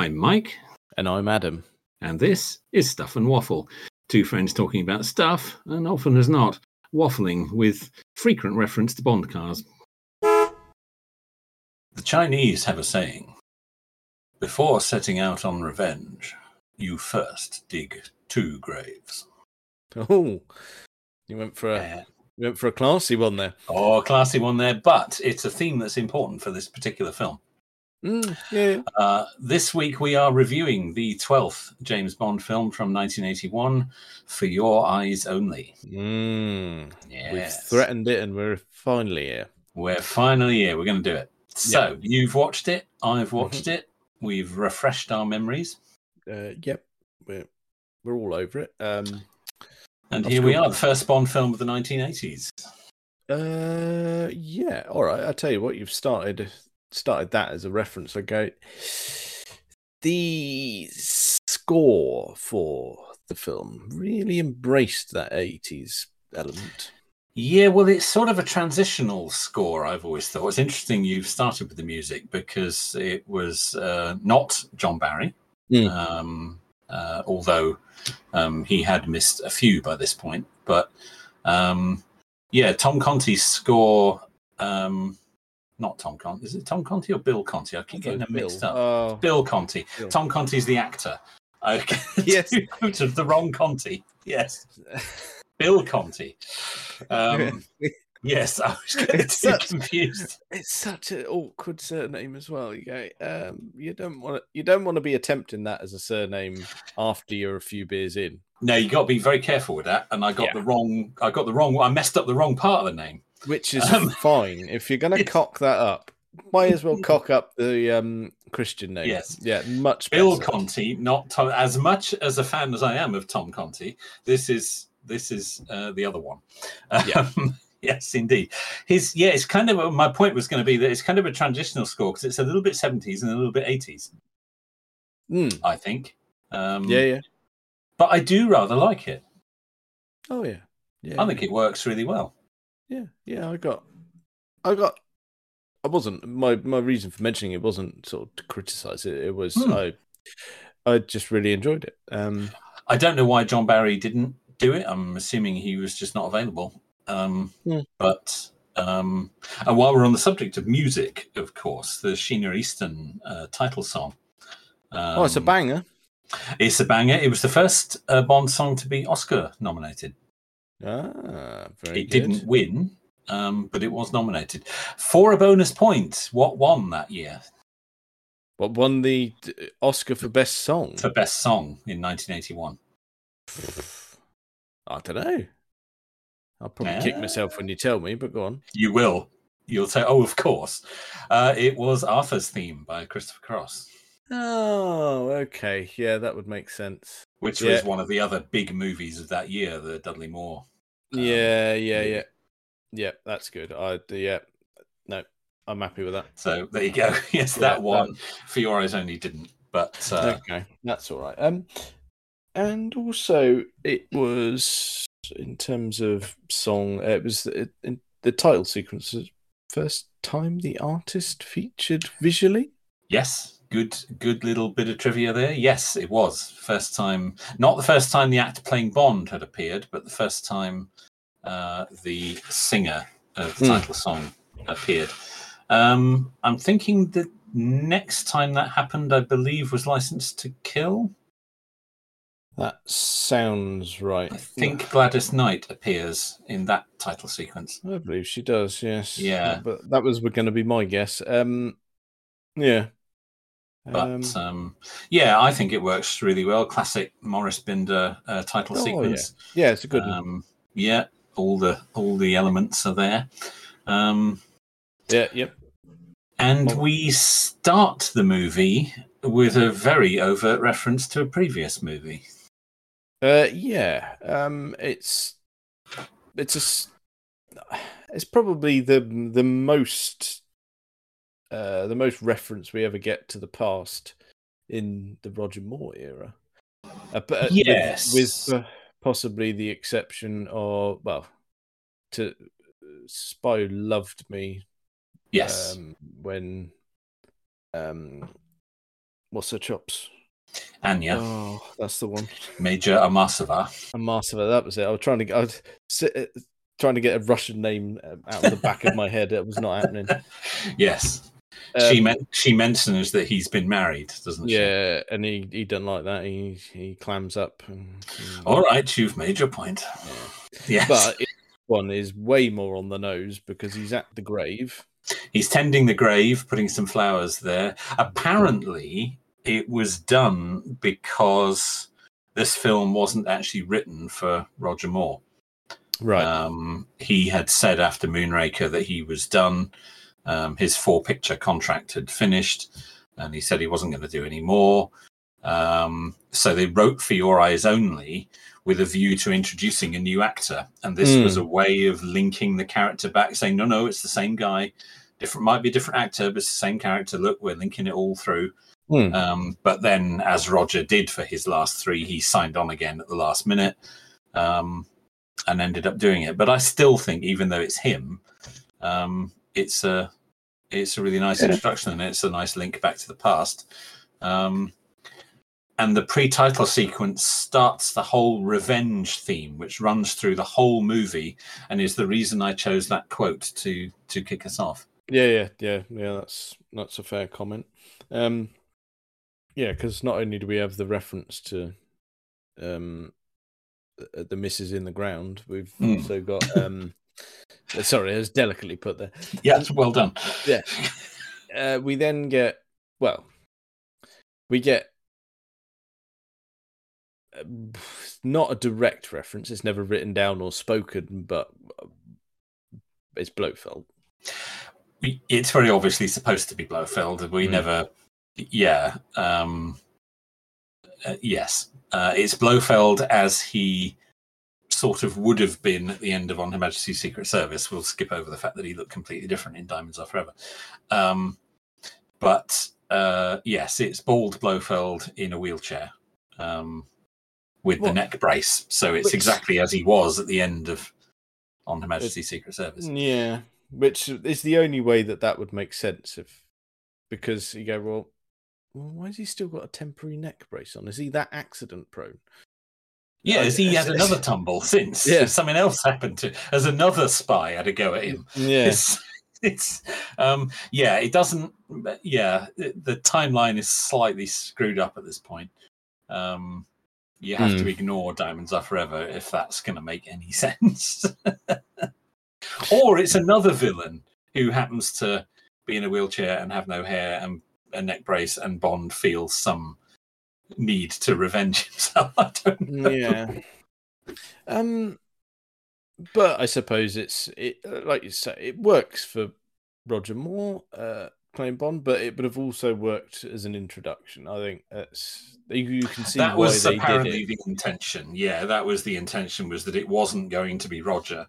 I'm Mike, And I'm Adam. and this is Stuff and Waffle. Two friends talking about stuff, and often as not, waffling with frequent reference to Bond cars. The Chinese have a saying Before setting out on revenge, you first dig two graves. Oh, you went for a Uh, you went for a classy one there. oh, classy one there, but it's a theme that's important for this particular film. Mm, yeah. Uh, this week we are reviewing the 12th James Bond film from 1981, For Your Eyes Only. Mm, Yes. We've threatened it, and we're finally here. We're finally here. We're going to do it. So, you've watched it. I've watched Mm-hmm. it. We've refreshed our memories. Uh, yep, we're we're all over it. Um, And I've here we are, the first Bond film of the 1980s. uh, yeah. All right. I'll tell you what, you've started started that as a reference. I go. The score for the film really embraced that '80s element. Yeah, well, it's sort of a transitional score, I've always thought. It's interesting you've started with the music because it was uh, not John Barry, Mm. um, uh, although um, he had missed a few by this point. But um, yeah, Tom Conti's score, um, not Tom Conti, is it Tom Conti or Bill Conti? I keep getting them mixed up. Oh, Bill Conti. Bill. Tom Conti's the actor. Okay. Yes. Out of the wrong Conti. Yes. Bill Conti. Um, yes, I was getting It's such- confused. It's such an awkward surname as well. You go, um, you don't want to, you don't want to be attempting that as a surname after you're a few beers in. No, you got to be very careful with that. And I got Yeah. the wrong. I got the wrong. I messed up the wrong part of the name. Which is Um, fine. If you're going to cock that up, might as well cock up the um, Christian name. Yes. yeah, much Bill. Conti, not Tom. As much as a fan as I am of Tom Conti, this is this is uh, the other one. Yeah. Um, yes, indeed. His yeah, it's kind of my point was going to be that it's kind of a transitional score because it's a little bit seventies and a little bit eighties. Mm, I think. Um, yeah, yeah. but I do rather like it. Oh yeah, yeah. I think it works really well. Yeah, yeah. I got, I got. I wasn't my my reason for mentioning it wasn't sort of to criticize it. It was Hmm. I, I just really enjoyed it. Um, I don't know why John Barry didn't do it. I'm assuming he was just not available. Um, Hmm. But um, and while we're on the subject of music, of course, the Sheena Easton uh, title song. Um, oh, it's a banger. It's a banger. It was the first uh, Bond song to be Oscar nominated. Ah, very it good. didn't win, um, but it was nominated for a bonus point. What won that year What won the Oscar for best song? for best song in 1981? I don't know. I'll probably kick myself when you tell me, but go on. You will. You'll say, "Oh, of course." Uh, it was Arthur's theme by Christopher Cross, Oh, okay. Yeah, that would make sense. which Yeah. was one of the other big movies of that year, the Dudley Moore. Um, yeah, yeah, yeah. yeah. That's good. I yeah. No, I'm happy with that. So there you go. yes, Yeah, that one. For Your Eyes Only didn't, but uh, okay, that's all right. Um, and also it was in terms of song, it was the, in the title sequence. First time the artist featured visually. yes, good, good little bit of trivia there. Yes, it was first time. Not the first time the actor playing Bond had appeared, but the first time uh, the singer of the Hmm. title song appeared. Um, I'm thinking the next time that happened, I believe, was License to Kill. That sounds right. I think Gladys Knight appears in that title sequence. I believe she does. Yes. Yeah. But that was going to be my guess. Um, yeah. But Um, um, yeah, I think it works really well. Classic Maurice Binder uh, title Oh, sequence. yeah, it's a good. one. Um, yeah, all the all the elements are there. Um, Yeah. Yep. and we start the movie with a very overt reference to a previous movie. Uh, yeah. Um, it's it's a, it's probably the the most uh the most reference we ever get to the past in the Roger Moore era. Uh, but, uh, with- Yes. with, uh, possibly the exception of well, to Spy Loved Me Yes. um, when um, what's her chops? Anya, Oh, that's the one. Major Amasova. Amasova, that was it. I was trying to get, I was sit, trying to get a Russian name um, out of the back of my head. It was not happening. yes, she Um, men- she mentions that he's been married, doesn't she? Yeah, and he he doesn't like that. He he clams up. And, and- All right, you've made your point. Yes, But this one is way more on the nose because he's at the grave. he's tending the grave, putting some flowers there. Apparently, it was done because this film wasn't actually written for Roger Moore. Right. Um, he had said after Moonraker that he was done. Um, his four picture contract had finished, and he said he wasn't going to do any more. Um, so they wrote For Your Eyes Only with a view to introducing a new actor. And this Hmm. was a way of linking the character back, saying, no, no, it's the same guy. Different, might be a different actor, but it's the same character. Look, we're linking it all through. Hmm. Um, but then, as Roger did for his last three, he signed on again at the last minute um, and ended up doing it. But I still think, even though it's him, um, it's a it's a really nice Yeah. introduction and it's a nice link back to the past. Um, and the pre-title sequence starts the whole revenge theme, which runs through the whole movie, and is the reason I chose that quote to to kick us off. Yeah, yeah, yeah, yeah. That's that's a fair comment. Um, yeah, because not only do we have the reference to um the, the misses in the ground, we've Hmm. also got um. Uh, Sorry, it's delicately put there. Yeah, it's well done. Yeah. Uh, we then get well, we get uh, not a direct reference. It's never written down or spoken, but uh, it's Blofeld. it's very obviously supposed to be Blofeld. We Mm. never, yeah, um, uh, yes, uh, it's Blofeld as he sort of would have been at the end of On Her Majesty's Secret Service. We'll skip over the fact that he looked completely different in Diamonds Are Forever. Um, but uh, yes, it's bald Blofeld in a wheelchair um, with the neck brace. So it's Which- exactly as he was at the end of On Her Majesty's Secret Service. Yeah, which is the only way that that would make sense if because you go well. Well, why has he still got a temporary neck brace on? Is he that accident prone? Yeah, has he had another tumble since? Yeah. Something else happened to? Has another spy had a go at him? Yeah, It's, it's, um, yeah, it doesn't. Yeah, the, timeline is slightly screwed up at this point. Um, you have to Hmm. ignore Diamonds Are Forever if that's going to make any sense. or it's another villain who happens to be in a wheelchair and have no hair and a neck brace, and Bond feels some need to revenge himself. I don't know. yeah. Um, but I suppose it's it like you say, it works for Roger Moore uh, playing Bond, but it would have also worked as an introduction. I think that's you, can see that was apparently the intention yeah that was the intention was that it wasn't going to be roger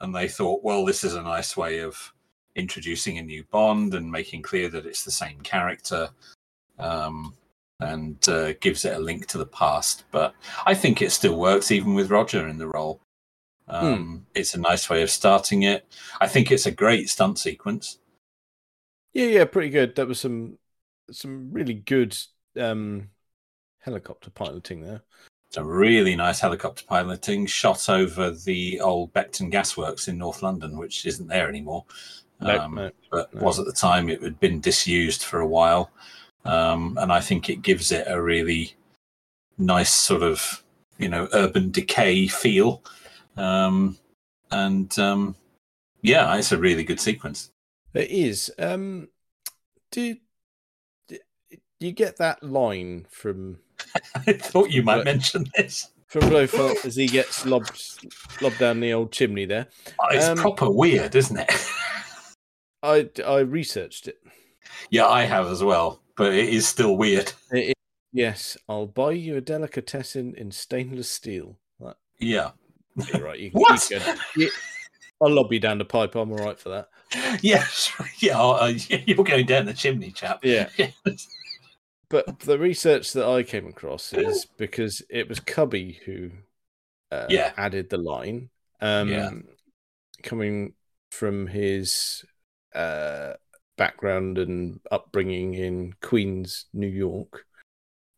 and they thought well this is a nice way of introducing a new bond and making clear that it's the same character um, and uh, gives it a link to the past but i think it still works even with roger in the role um, it's a nice way of starting it i think it's a great stunt sequence Yeah, yeah, pretty good. That was some some really good um helicopter piloting there. It's a really nice helicopter piloting shot over the old Beckton Gasworks in North London, which isn't there anymore. Um, but was at the time. It had been disused for a while, um, and I think it gives it a really nice sort of you know urban decay feel. Um, and um, yeah, it's a really good sequence. It is. Um did, did you get that line from I thought you might mention this. from Blofeld as he gets lobbed lobbed down the old chimney there? Oh, It's Um, proper weird, isn't it? I I researched it. Yeah, I have as well, but it is still weird. It yes, I'll buy you a delicatessen in stainless steel. Right, Yeah. you're right. You can What? you can- yeah, I'll lob you down the pipe. I'm all right for that. Yes, yeah, uh, you're going down the chimney, chap. Yeah. But the research that I came across is because it was Cubby who uh, Yeah. added the line, um, Yeah. coming from his uh, background and upbringing in Queens, New York.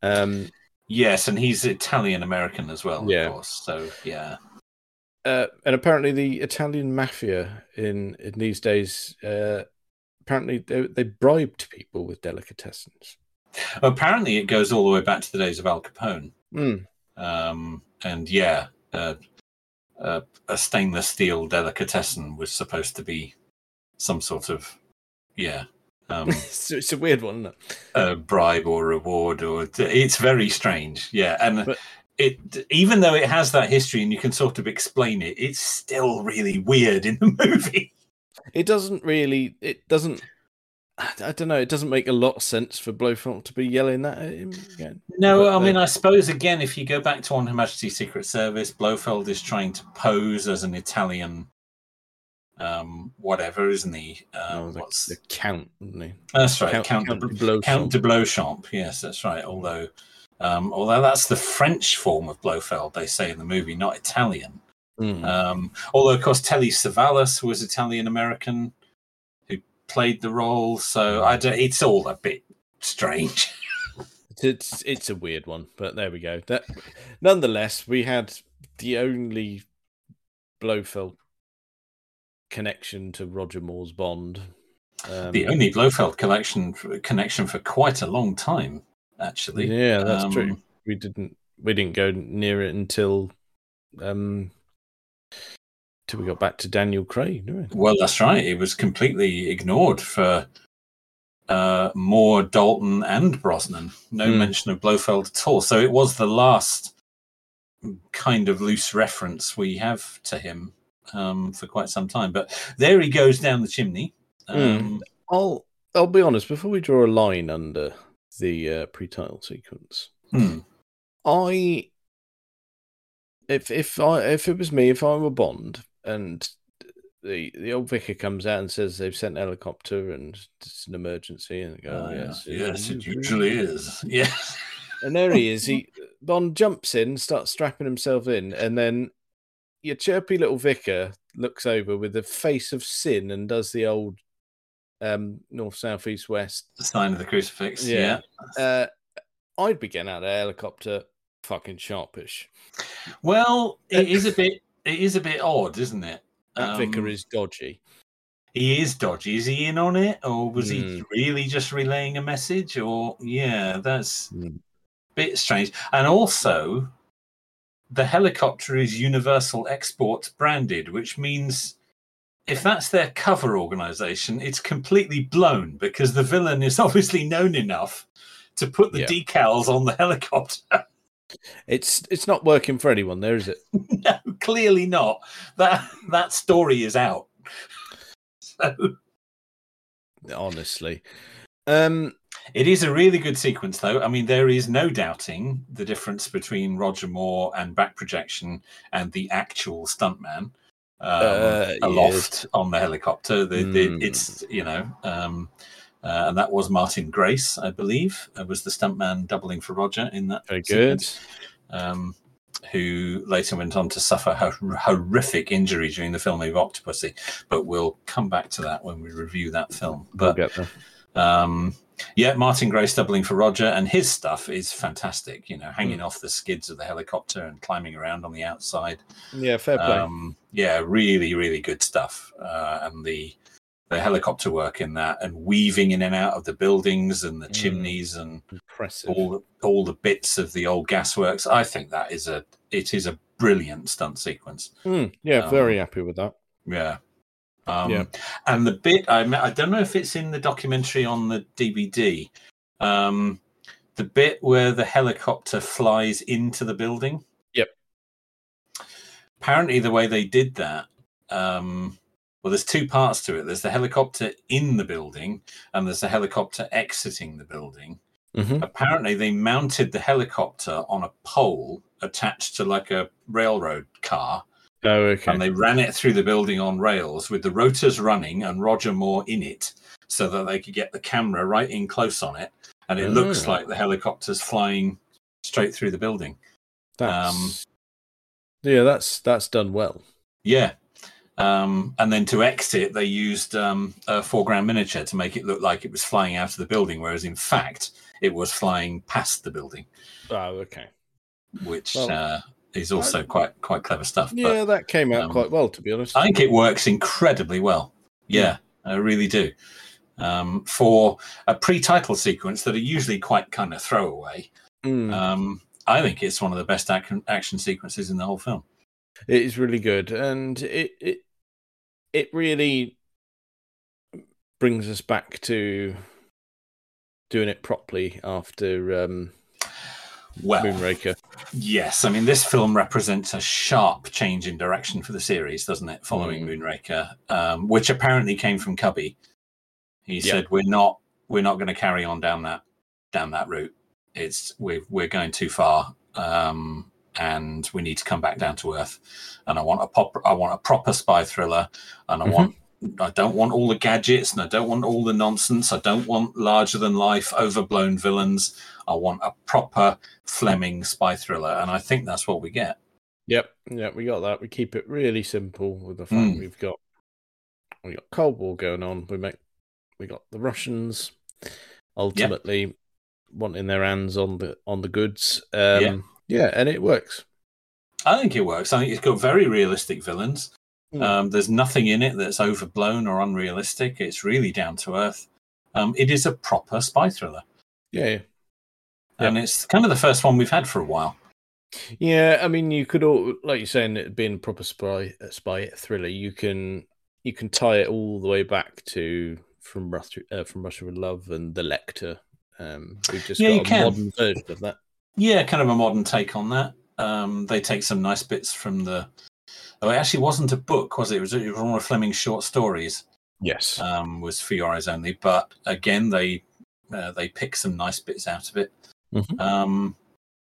Um, Yes, and he's Italian American as well, Yeah. of course. So yeah. uh, and apparently, the Italian mafia in in these days uh, apparently they, they bribed people with delicatessens. Apparently, it goes all the way back to the days of Al Capone. Mm. Um, and yeah, uh, uh, a stainless steel delicatessen was supposed to be some sort of yeah um, so it's a weird one, isn't it? a bribe or reward, or it's very strange. Yeah, and But- it even though it has that history and you can sort of explain it, it's still really weird in the movie. It doesn't really. It doesn't. I don't know. It doesn't make a lot of sense for Blofeld to be yelling that at him again. No, But I mean, I suppose again, if you go back to On Her Majesty's Secret Service, Blofeld is trying to pose as an Italian, um, whatever, isn't he? Um, the, what's the count, isn't he? that's right, Count- Count, Count de, de Bleuchamp. Count de Bleuchamp. Yes, that's right. Although, um, although that's the French form of Blofeld, they say in the movie, not Italian. Mm. Um, although, of course, Telly Savalas was Italian American who played the role, so I don't, it's all a bit strange. It's it's a weird one, but there we go. That nonetheless, we had the only Blofeld connection to Roger Moore's Bond. Um, the only Blofeld collection connection for quite a long time, actually. yeah, that's true. Um, We didn't we didn't go near it until um till we got back to Daniel Craig, we? Well, that's right. It was completely ignored for uh, Moore, Dalton, and Brosnan. No Hmm. mention of Blofeld at all. So it was the last kind of loose reference we have to him um, for quite some time. But there he goes down the chimney. Um, I'll I'll be honest. Before we draw a line under the uh, pre-title sequence, hmm. I if if I if it was me, if I were Bond and the the old vicar comes out and says they've sent a helicopter and it's an emergency and they go, Uh, oh, yes, yes, it usually is. yes. And there he is. He Bond jumps in, starts strapping himself in, and then your chirpy little vicar looks over with a face of sin and does the old um north, south, east, west. The sign of the crucifix. Yeah. yeah. Uh I'd be getting out of the helicopter fucking sharpish. Well, it is a bit. It is a bit odd, isn't it? That vicar Um, is dodgy. He is dodgy. Is he in on it, or was he Hmm. really just relaying a message? Or yeah, that's Hmm. a bit strange. And also, the helicopter is Universal Exports branded, which means if that's their cover organization, it's completely blown because the villain is obviously known enough to put the Yeah. decals on the helicopter. It's it's not working for anyone there, is it? no, clearly not. That that story is out. So Honestly. Um it is a really good sequence, though. I mean, there is no doubting the difference between Roger Moore and back projection and the actual stuntman um, Uh, aloft on the helicopter. The, the, Mm. It's you know, um, uh, and that was Martin Grace, I believe, uh, was the stuntman doubling for Roger in that. very good. um, who later went on to suffer hor- horrific injury during the filming of Octopussy. But we'll come back to that when we review that film. We'll But there. um, yeah, Martin Grace doubling for Roger, and his stuff is fantastic. You know, hanging off the skids of the helicopter and climbing around on the outside. Yeah, fair play. Um, yeah, really, really good stuff. Uh, and the the helicopter work in that, and weaving in and out of the buildings and the Mm. chimneys and Impressive. all the, all the bits of the old gasworks. I think that is a it is a brilliant stunt sequence. Mm, yeah, um, very happy with that. Yeah. Um, Yeah. And the bit I I don't know if it's in the documentary on the DVD. Um, the bit where the helicopter flies into the building. Yep. Apparently, the way they did that. Um, well, there's two parts to it. There's the helicopter in the building, and there's the helicopter exiting the building. hmm Apparently, they mounted the helicopter on a pole attached to like a railroad car, Oh, okay. and they ran it through the building on rails with the rotors running and Roger Moore in it, so that they could get the camera right in close on it, and it looks Oh. like the helicopter's flying straight through the building. That's, um, yeah, that's that's done well. Yeah. Um, and then to exit, they used um, a foreground miniature to make it look like it was flying out of the building, whereas in fact it was flying past the building, Oh, okay. which Well, uh, is also quite quite clever stuff. But Yeah, that came out um, quite well, to be honest. I think it works incredibly well. Yeah, I really do. Um, for a pre-title sequence that are usually quite kind of throwaway, Mm. um, I think it's one of the best action action sequences in the whole film. It is really good, and it it it really brings us back to doing it properly after um, Well, Moonraker. yes, I mean this film represents a sharp change in direction for the series, doesn't it? Following Mm. Moonraker, um, which apparently came from Cubby. He Yeah. said, "We're not, we're not going to carry on down that down that route. It's we're we're going too far, um, and we need to come back down to earth. And I want a pop, I want a proper spy thriller, and I Mhm. want." I don't want all the gadgets and I don't want all the nonsense. I don't want larger than life, overblown villains. I want a proper Fleming spy thriller, and I think that's what we get. Yep, yeah, we got that. We keep it really simple with the fact Mm. we've got we got Cold War going on. We make we got the Russians ultimately wanting their hands on the on the goods. Um, Yeah. yeah, and it works. I think it works. I think it's got very realistic villains. Mm. Um, there's nothing in it that's overblown or unrealistic. It's really down to earth. Um, it is a proper spy thriller, Yeah, yeah. and it's kind of the first one we've had for a while. Yeah, I mean, you could all, like you're saying, it being a proper spy spy thriller. You can you can tie it all the way back to from Russia, uh, from Russia with Love and the Lektor. Um, we've just Yeah, got a can. modern version of that. Yeah, kind of a modern take on that. Um, they take some nice bits from the. Oh, it actually wasn't a book, was it? It was, it was one of Fleming's short stories. Yes. um, was for your eyes only. But again, they uh, they pick some nice bits out of it. Mhm. Um,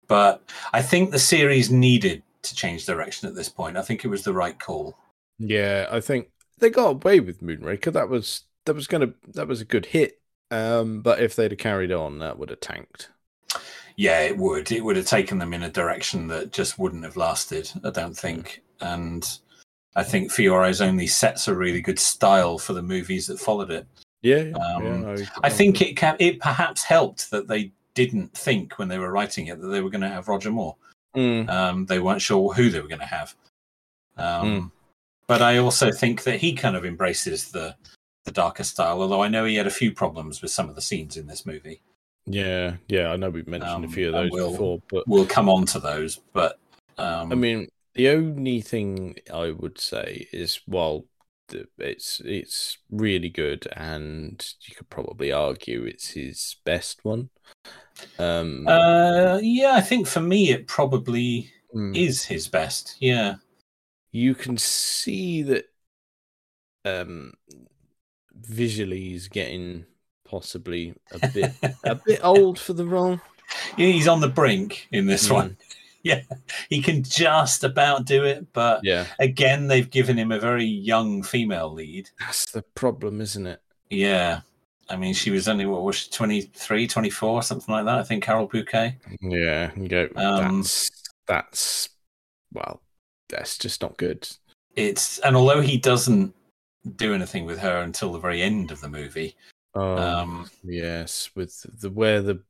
but I think the series needed to change direction at this point. I think it was the right call. Yeah, I think they got away with Moonraker. That was that was gonna that was a good hit. Um, but if they'd have carried on, that would have tanked. Yeah, it would. It would have taken them in a direction that just wouldn't have lasted. I don't think. And I think Eyes Only sets a really good style for the movies that followed it. Yeah, Um, yeah, I think it ca- it perhaps helped that they didn't think when they were writing it that they were going to have Roger Moore. Mm, Um, they weren't sure who they were going to have. Um, Hmm. But I also think that he kind of embraces the the darker style. Although I know he had a few problems with some of the scenes in this movie. yeah, yeah. I know we've mentioned Um, a few of those we'll- before, but We'll come on to those, but um, I mean, the only thing I would say is while it's it's really good, and you could probably argue it's his best one. Um, uh, yeah, I think for me it probably mm, is his best. Yeah, you can see that um, visually he's getting possibly a bit a bit old for the role. Yeah, he's on the brink in this Mm. one. Yeah, he can just about do it, but Yeah, again, they've given him a very young female lead. that's the problem, isn't it? Yeah. I mean, she was only, what was she, 23, 24, something like that, I think, Carole Bouquet. Yeah, you go. Um, that's that's well, that's just not good. It's, and although he doesn't do anything with her until the very end of the movie, Oh, um, yes, with the where the the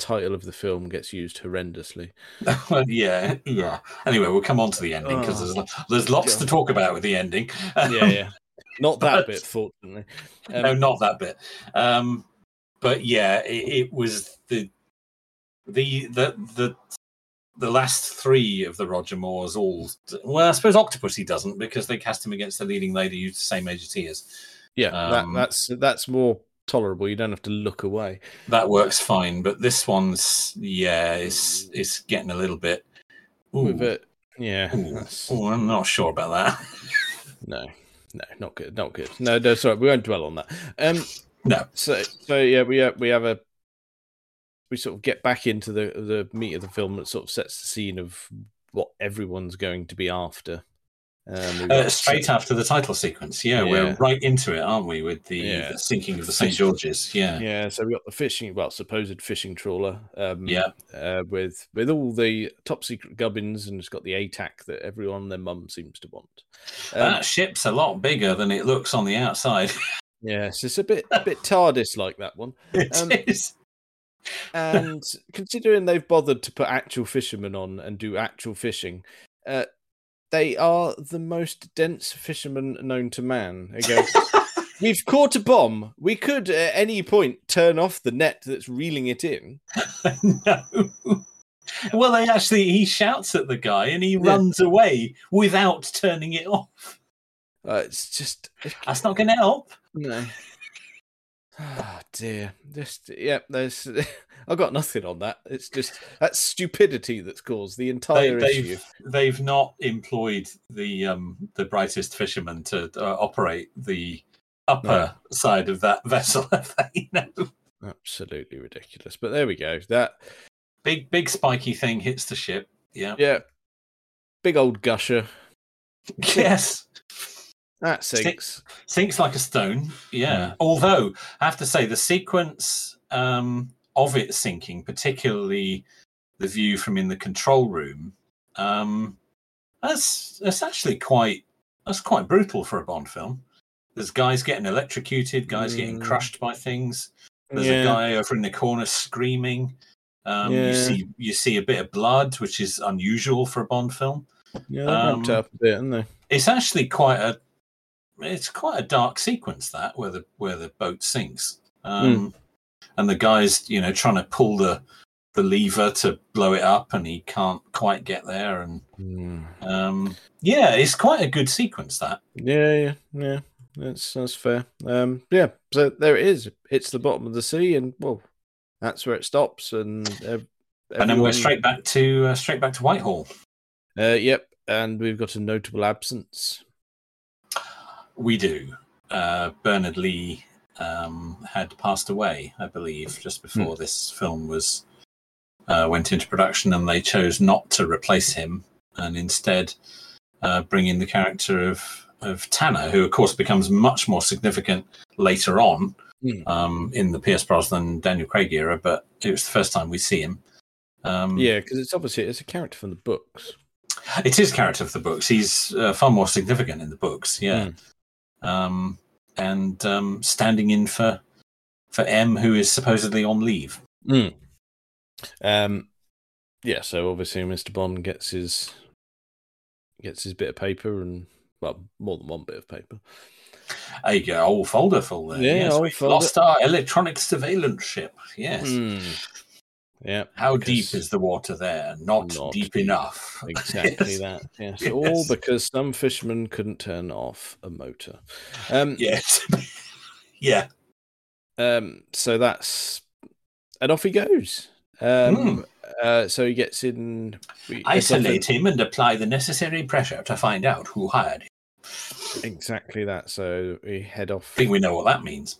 title of the film gets used horrendously. yeah, yeah. Anyway, we'll come on to the ending because Oh, there's, there's lots to talk about with the ending. Yeah, yeah. Not that But- bit, fortunately. no, Um, not that bit. Um, but yeah, it, it was the the the the the last three of the Roger Moores all. Well, I suppose Octopus he doesn't because they cast him against the leading lady who's the same age as he is. yeah, um, that, that's that's more tolerable. You don't have to look away. That works fine, but this one's yeah, it's it's getting a little bit. Ooh, With it, yeah, ooh, ooh, I'm not sure about that. no, no, not good, not good. No, no, sorry, we won't dwell on that. Um, No. so so yeah, we have, we have a we sort of get back into the the meat of the film that sort of sets the scene of what everyone's going to be after. Um, Uh, straight after the title sequence, yeah, we're right into it, aren't we? With the, Yeah. the sinking of the St George's, yeah, Yeah, so we got the fishing, well, supposed fishing trawler. Um, yeah, uh, with with all the top secret gubbins, and it's got the ATAC that everyone their mum seems to want. Um, that ship's a lot bigger than it looks on the outside. yes, it's a bit a bit TARDIS like that one. It Um, is. And considering they've bothered to put actual fishermen on and do actual fishing, uh, they are the most dense fishermen known to man. Go, We've caught a bomb. We could at any point turn off the net that's reeling it in. no. Well, they actually he shouts at the guy and he Yeah. runs away without turning it off. Uh, it's just That's not going to help. no. Oh dear. Just yeah, there's I've got nothing on that. It's just that stupidity that's caused the They, entire issue. they've they've not employed the um the brightest fisherman to uh, operate the upper side of that vessel. they? no. Absolutely ridiculous. But there we go. That Big big spiky thing hits the ship. Yeah. yeah. Big old gusher. Yes. That sinks. sinks like a stone yeah Mm. although i have to say the sequence um of it sinking particularly the view from in the control room um that's that's actually quite that's quite brutal for a bond film. There's guys getting electrocuted guys getting Mm. crushed by things. There's yeah. a guy over in the corner screaming. Um you see you see a bit of blood which is unusual for a bond film. Yeah, they um, up a bit, haven't they? it's actually quite a it's quite a dark sequence that where the where the boat sinks. Um and the guy's you know trying to pull the the lever to blow it up and he can't quite get there and Mm. um yeah it's quite a good sequence that Yeah, yeah, yeah. That's that's fair. Um, yeah. So there it is. It's the bottom of the sea, and well, that's where it stops. And ev- and then we're straight back to uh, straight back to whitehall Uh, yep. And we've got a notable absence. we do uh bernard lee um had passed away i believe just before this film was uh, went into production and they chose not to replace him and instead uh, bring in the character of of Tanner, who of course becomes much more significant later on Hmm. um, in the Pierce Brosnan Daniel Craig era. But it was the first time we see him. Um, Yeah, because it's obviously it's a character from the books. it is character of the books. He's uh, far more significant in the books. Yeah, um, and um, standing in for for M, who is supposedly on leave. Mm. Um, yeah. So obviously, Mr. Bond gets his gets his bit of paper, and well, more than one bit of paper. There you go, old folder full there. Yeah, yes, we've folder. lost our electronic surveillance ship. Yes. Mm. Yeah, How deep is the water there? Not, Not deep, deep. enough. exactly Yes. that. Yes. Yes. all because some fishermen couldn't turn off a motor. Um, Yes. yeah. Um, so that's and off he goes. Um, Hmm. uh, so he gets in. Isolate him and apply the necessary pressure to find out who hired him. Exactly that. So we head off. I think we know what that means.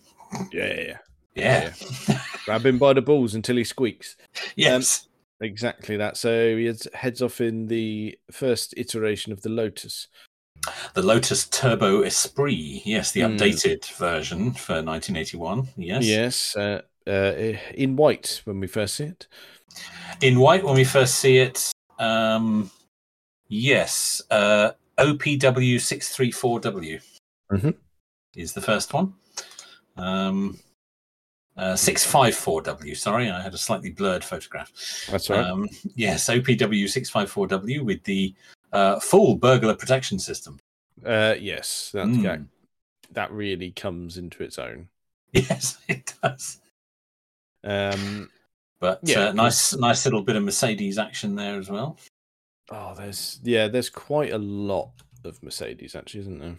Yeah, yeah, yeah. Yeah. Grab him by the balls until he squeaks. yes. Exactly that. So he heads, off in the first iteration of the Lotus. the Lotus Turbo Esprit. Yes, the Hmm. updated version for 1981. Yes. Yes, uh, uh, in white when we first see it. In white when we first see it. Um, yes. Uh, OPW634W Mhm. is the first one. Um, uh, 654W, sorry, I had a slightly blurred photograph. That's right. Um, yes, OPW654W with the uh, full burglar protection system. uh, yes, that's Mm. that, that really comes into its own. Yes, it does. Um, But Yeah, uh, nice, nice little bit of Mercedes action there as well. oh, there's yeah, there's quite a lot of Mercedes actually, isn't there?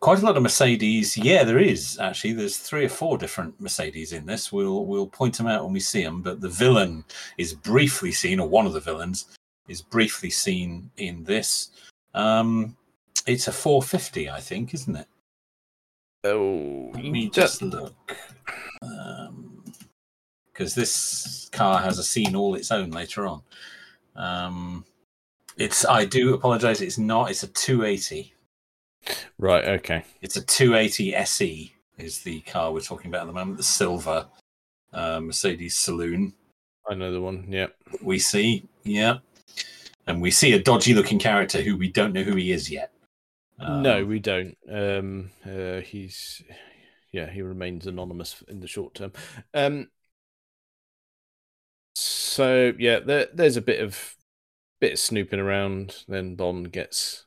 Quite a lot of Mercedes. Yeah, there is actually. There's three or four different Mercedes in this. We'll we'll point them out when we see them. But the villain is briefly seen, or one of the villains is briefly seen in this. Um, it's a 450, I think, isn't it? Oh, Let me just look. Because this car has a scene all its own later on. Um, It's. I do apologise. It's not. It's a 280. Right. Okay. It's a 280 SE. Is the car we're talking about at the moment? The silver uh, Mercedes Saloon. I know the one. Yeah. We see. Yeah. And we see a dodgy-looking character who we don't know who he is yet. no, Um, we don't. Um, uh, he's yeah, he remains anonymous in the short term. Um, so yeah, there, there's a bit of bit of snooping around. Then Bond gets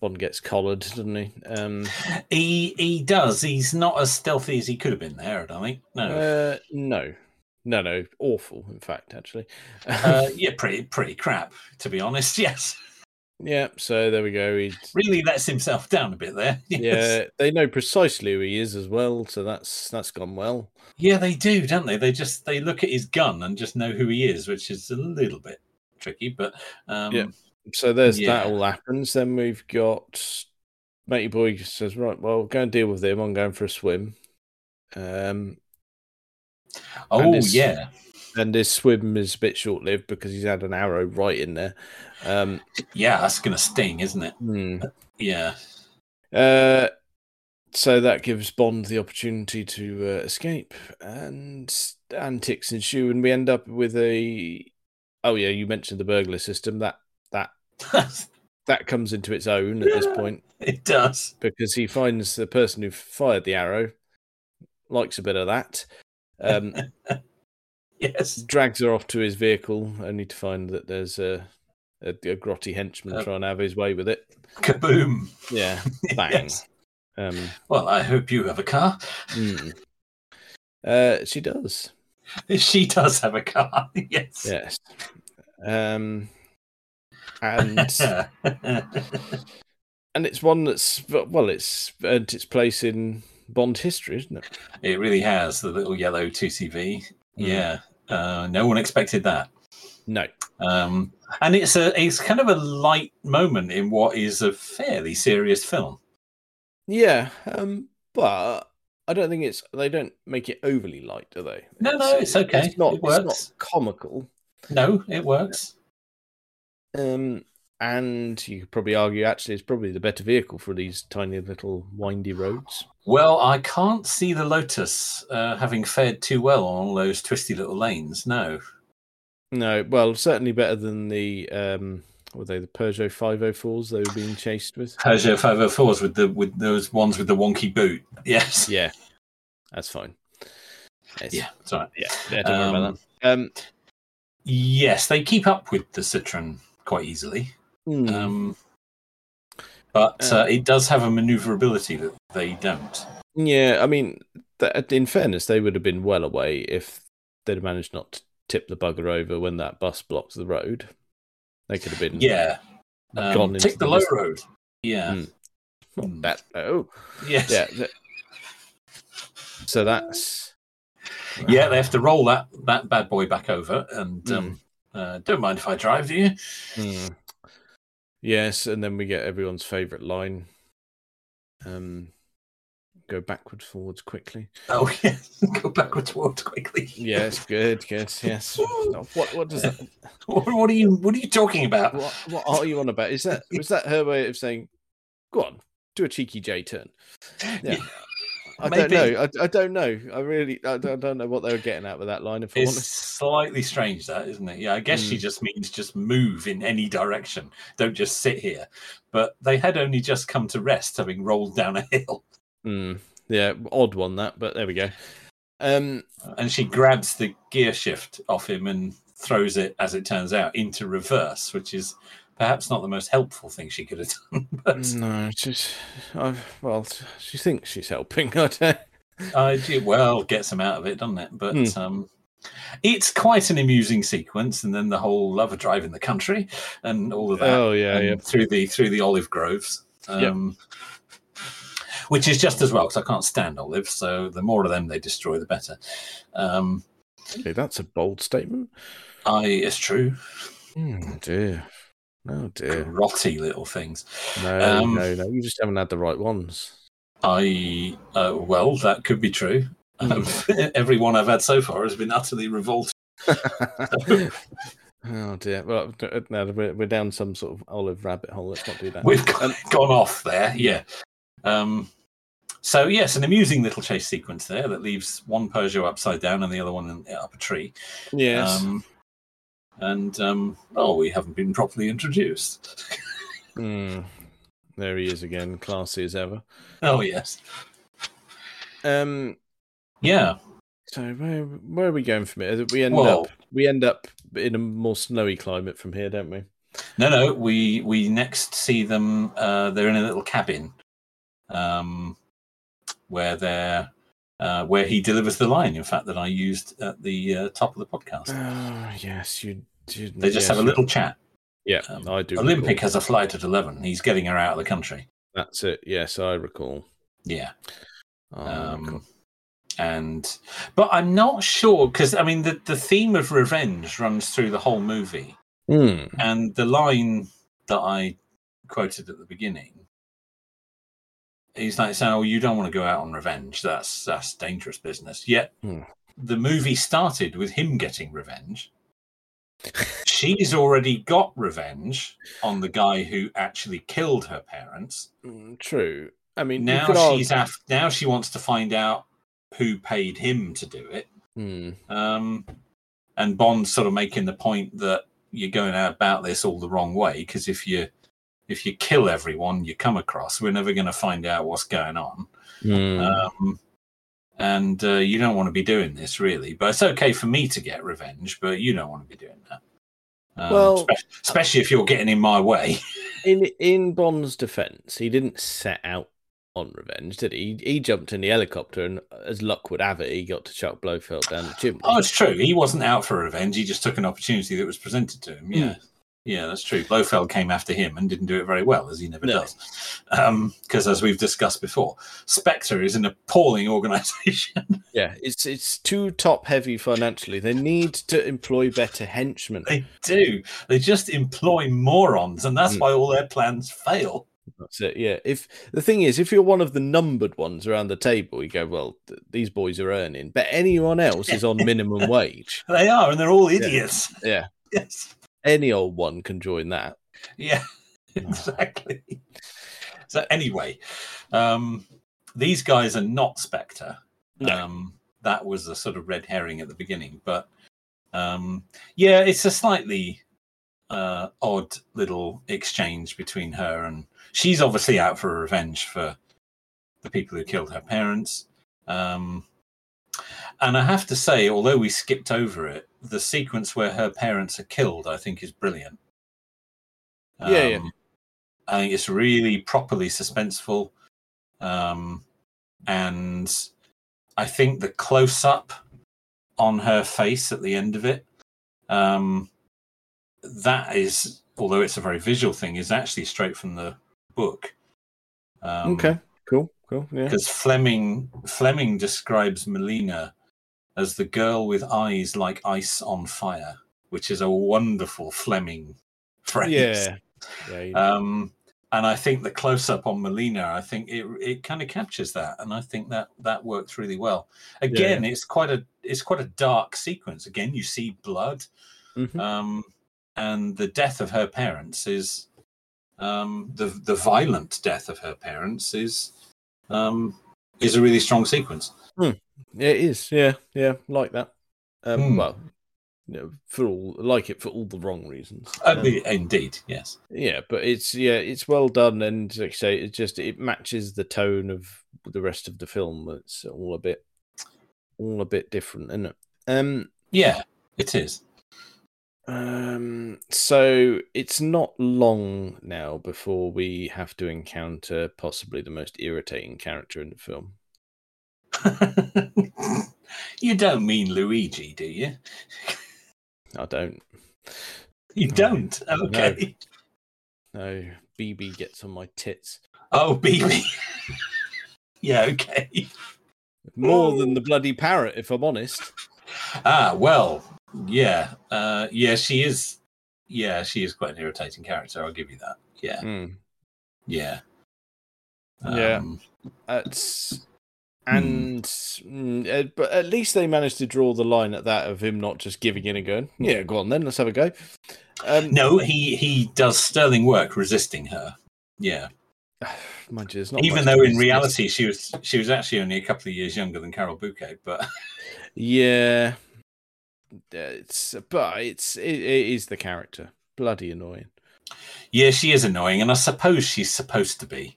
Bond gets collared, doesn't he? Um, He he does. He's not as stealthy as he could have been there. I don't think. No. uh, no, no, no, awful. In fact, actually. Uh, yeah, pretty pretty crap to be honest. Yes, yeah. So there we go. He really lets himself down a bit there. Yes. yeah, they know precisely who he is as well, so that's that's gone well. yeah, they do, don't they? They just they look at his gun and just know who he is, which is a little bit tricky. But um, Yeah. So there's Yeah. that all happens. Then we've got Matey Boy says, Right, well, go and deal with him. I'm going for a swim. Um oh And it's- yeah, and this swim is a bit short lived because he's had an arrow right in there. Um yeah, that's gonna sting, isn't it? hmm. Yeah, uh so that gives Bond the opportunity to uh, escape, and antics ensue, and we end up with a. Oh yeah, you mentioned the burglar system. That that comes into its own at this point. it does. because he finds the person who fired the arrow likes a bit of that. Um, Yes, drags her off to his vehicle, only to find that there's a a, a grotty henchman Uh, trying to have his way with it. kaboom! Yeah, bang. Yes. Um, Well, I hope you have a car. mm. uh, she does, She does have a car. Yes. yes. Um, and and it's one that's well, it's earned its place in Bond history, isn't it? it really has the little yellow 2CV. Mm. Yeah, uh, no one expected that. No, Um, and it's a it's kind of a light moment in what is a fairly serious film. Yeah, um, but I don't think it's they don't make it overly light, do they? No, no, it's okay. It's not. It It's not works. comical. No, it works. Um, and you could probably argue actually it's probably the better vehicle for these tiny little windy roads. Well, I can't see the Lotus uh, having fared too well on all those twisty little lanes. No. No, well, certainly better than the um, were they the Peugeot 504s they were being chased with. Peugeot 504s with the with those ones with the wonky boot. Yes. Yeah, that's fine. It's- Yeah. Sorry. yeah, yeah. Don't worry about Um, that. Um, Yes, they keep up with the Citroen quite easily. hmm. Um, but Uh, uh, it does have a maneuverability that they don't. Yeah, I mean, th- in fairness, they would have been well away if they'd managed not to tip the bugger over when that bus blocks the road. They could have been Yeah. gone Um, into take the low dis- road. Yeah. Mm. Not that oh Yes. yeah. th- So that's Yeah, they have to roll that that bad boy back over, and Hmm. um, uh, don't mind if I drive, do you? Hmm. Yes, and then we get everyone's favourite line. Um, go backwards, forwards quickly. Oh yeah, go backwards, forwards quickly. Yes, good, good. Yes. What what does that? What, what are you What are you talking about? What what are you on about? Is that was that her way of saying, "Go on, do a cheeky J turn"? Yeah. I Maybe. don't know. I, I don't know. I really I don't, I don't know what they were getting at with that line. If It's slightly strange, that isn't it? Yeah, I guess she Mm. just means just move in any direction. Don't just sit here. But they had only just come to rest, having rolled down a hill, Hmm. yeah, odd one that, but there we go. Um, and she grabs the gear shift off him and throws it, as it turns out, into reverse, which is perhaps not the most helpful thing she could have done. But no, she's well, she thinks she's helping. I. I well gets him out of it, doesn't it? But Hmm. um, it's quite an amusing sequence, and then the whole lover of driving the country and all of that. Oh yeah, yeah. through the through the olive groves. Yep. Um, Which is just as well because I can't stand olives, so the more of them they destroy, the better. Um, Okay, that's a bold statement. I, it's true. Oh dear. Oh dear. Grotty little things. No, Um, no, no. You just haven't had the right ones. I uh, well, that could be true. Um, every one I've had so far has been utterly revolting. Oh dear. Well, uh, no, we're, we're down some sort of olive rabbit hole. Let's not do that. We've gone, gone off there, yeah. Um, so yes, an amusing little chase sequence there that leaves one Peugeot upside down and the other one in, up a tree. yes. Um, and um, oh, we haven't been properly introduced. Hmm. There he is again, classy as ever. oh yes, Um. yeah. So where where are we going from here? We end up we end up in a more snowy climate from here, don't we? No, no. We we next see them. Uh, they're in a little cabin, um, where they're uh, where he delivers the line. In fact, that I used at the uh, top of the podcast. Oh yes, you. you They just yes, have a little chat. Yeah, um, I do. Olympic recall. has a flight at eleven. He's getting her out of the country. That's it. Yes, I recall. Yeah. Oh, Um, and but I'm not sure because I mean the the theme of revenge runs through the whole movie. Hmm. And the line that I quoted at the beginning, he's like saying, "Oh, you don't want to go out on revenge. That's that's dangerous business." Yet Hmm. the movie started with him getting revenge. She's already got revenge on the guy who actually killed her parents. Mm, True. I mean, Now she's argue- af- now she wants to find out who paid him to do it. Hmm. Um, and Bond's sort of making the point that you're going about this all the wrong way because if you if you kill everyone you come across, we're never going to find out what's going on. Hmm. Um, and uh, you don't want to be doing this really. But it's okay for me to get revenge, but you don't want to be doing that. Um, Well- spe- especially if you're getting in my way. in in Bond's defense, he didn't set out on revenge, did he? He, he jumped in the helicopter, and as luck would have it, he got to chuck Blofeld down the chimney. Oh, it's true. He wasn't out for revenge. He just took an opportunity that was presented to him. Yeah. Yeah, that's true. Blofeld came after him and didn't do it very well, as he never No. does. Because, as we've discussed before, Spectre is an appalling organization. Yeah, it's it's too top heavy financially. They need to employ better henchmen. they do. They just employ morons, and that's Hmm. why all their plans fail. That's it. Yeah. If the thing is, if you're one of the numbered ones around the table, you go, well, th- these boys are earning, but anyone else is on minimum wage. They are, and they're all idiots. Yeah. Yes. Any old one can join that. Yeah, exactly. So anyway, um, these guys are not Spectre. No. Um, that was a sort of red herring at the beginning, but um, yeah, it's a slightly uh, odd little exchange between her and she's obviously out for revenge for the people who killed her parents. Um, and I have to say, although we skipped over it, the sequence where her parents are killed, I think, is brilliant. Yeah, yeah. Um, I think it's really properly suspenseful. Um, and I think the close up on her face at the end of it, um, that is, although it's a very visual thing, is actually straight from the book. Um, okay. Cool. Cool. Yeah. because Fleming Fleming describes Melina as the girl with eyes like ice on fire, which is a wonderful Fleming phrase. Yeah. Yeah. you- Um, and I think the close up on Melina, I think it it kind of captures that, and I think that that works really well. Again, it's quite a it's quite a dark sequence. Again, you see blood, Mhm. um, and the death of her parents is um, the the violent death of her parents is um, is a really strong sequence. Yeah, it is. Yeah. Yeah. Like that. Um, Hmm. Well, you know, for all like it for all the wrong reasons. Um, indeed, yes. yeah, but it's yeah, it's well done, and like I say, it just it matches the tone of the rest of the film. It's all a bit, all a bit different, isn't it? Um, Yeah, it is. um, so it's not long now before we have to encounter possibly the most irritating character in the film. you don't mean Luigi, do you? I don't. You don't. Okay. No, BB gets on my tits Oh, BB. yeah. Okay. more than the bloody parrot, if I'm honest. Ah, well, yeah, uh, yeah. She is. Yeah, she is quite an irritating character. I'll give you that. Yeah, Hmm. yeah, Yeah. Um, It's And mm, uh, but at least they managed to draw the line at that of him not just giving in and going, "Yeah, go on then, let's have a go." Um, No, he he does sterling work resisting her. Yeah, mind you, there's not even though in reality she was she was actually only a couple of years younger than Carole Bouquet. But yeah, it's but it's it, it is the character bloody annoying. yeah, she is annoying, and I suppose she's supposed to be.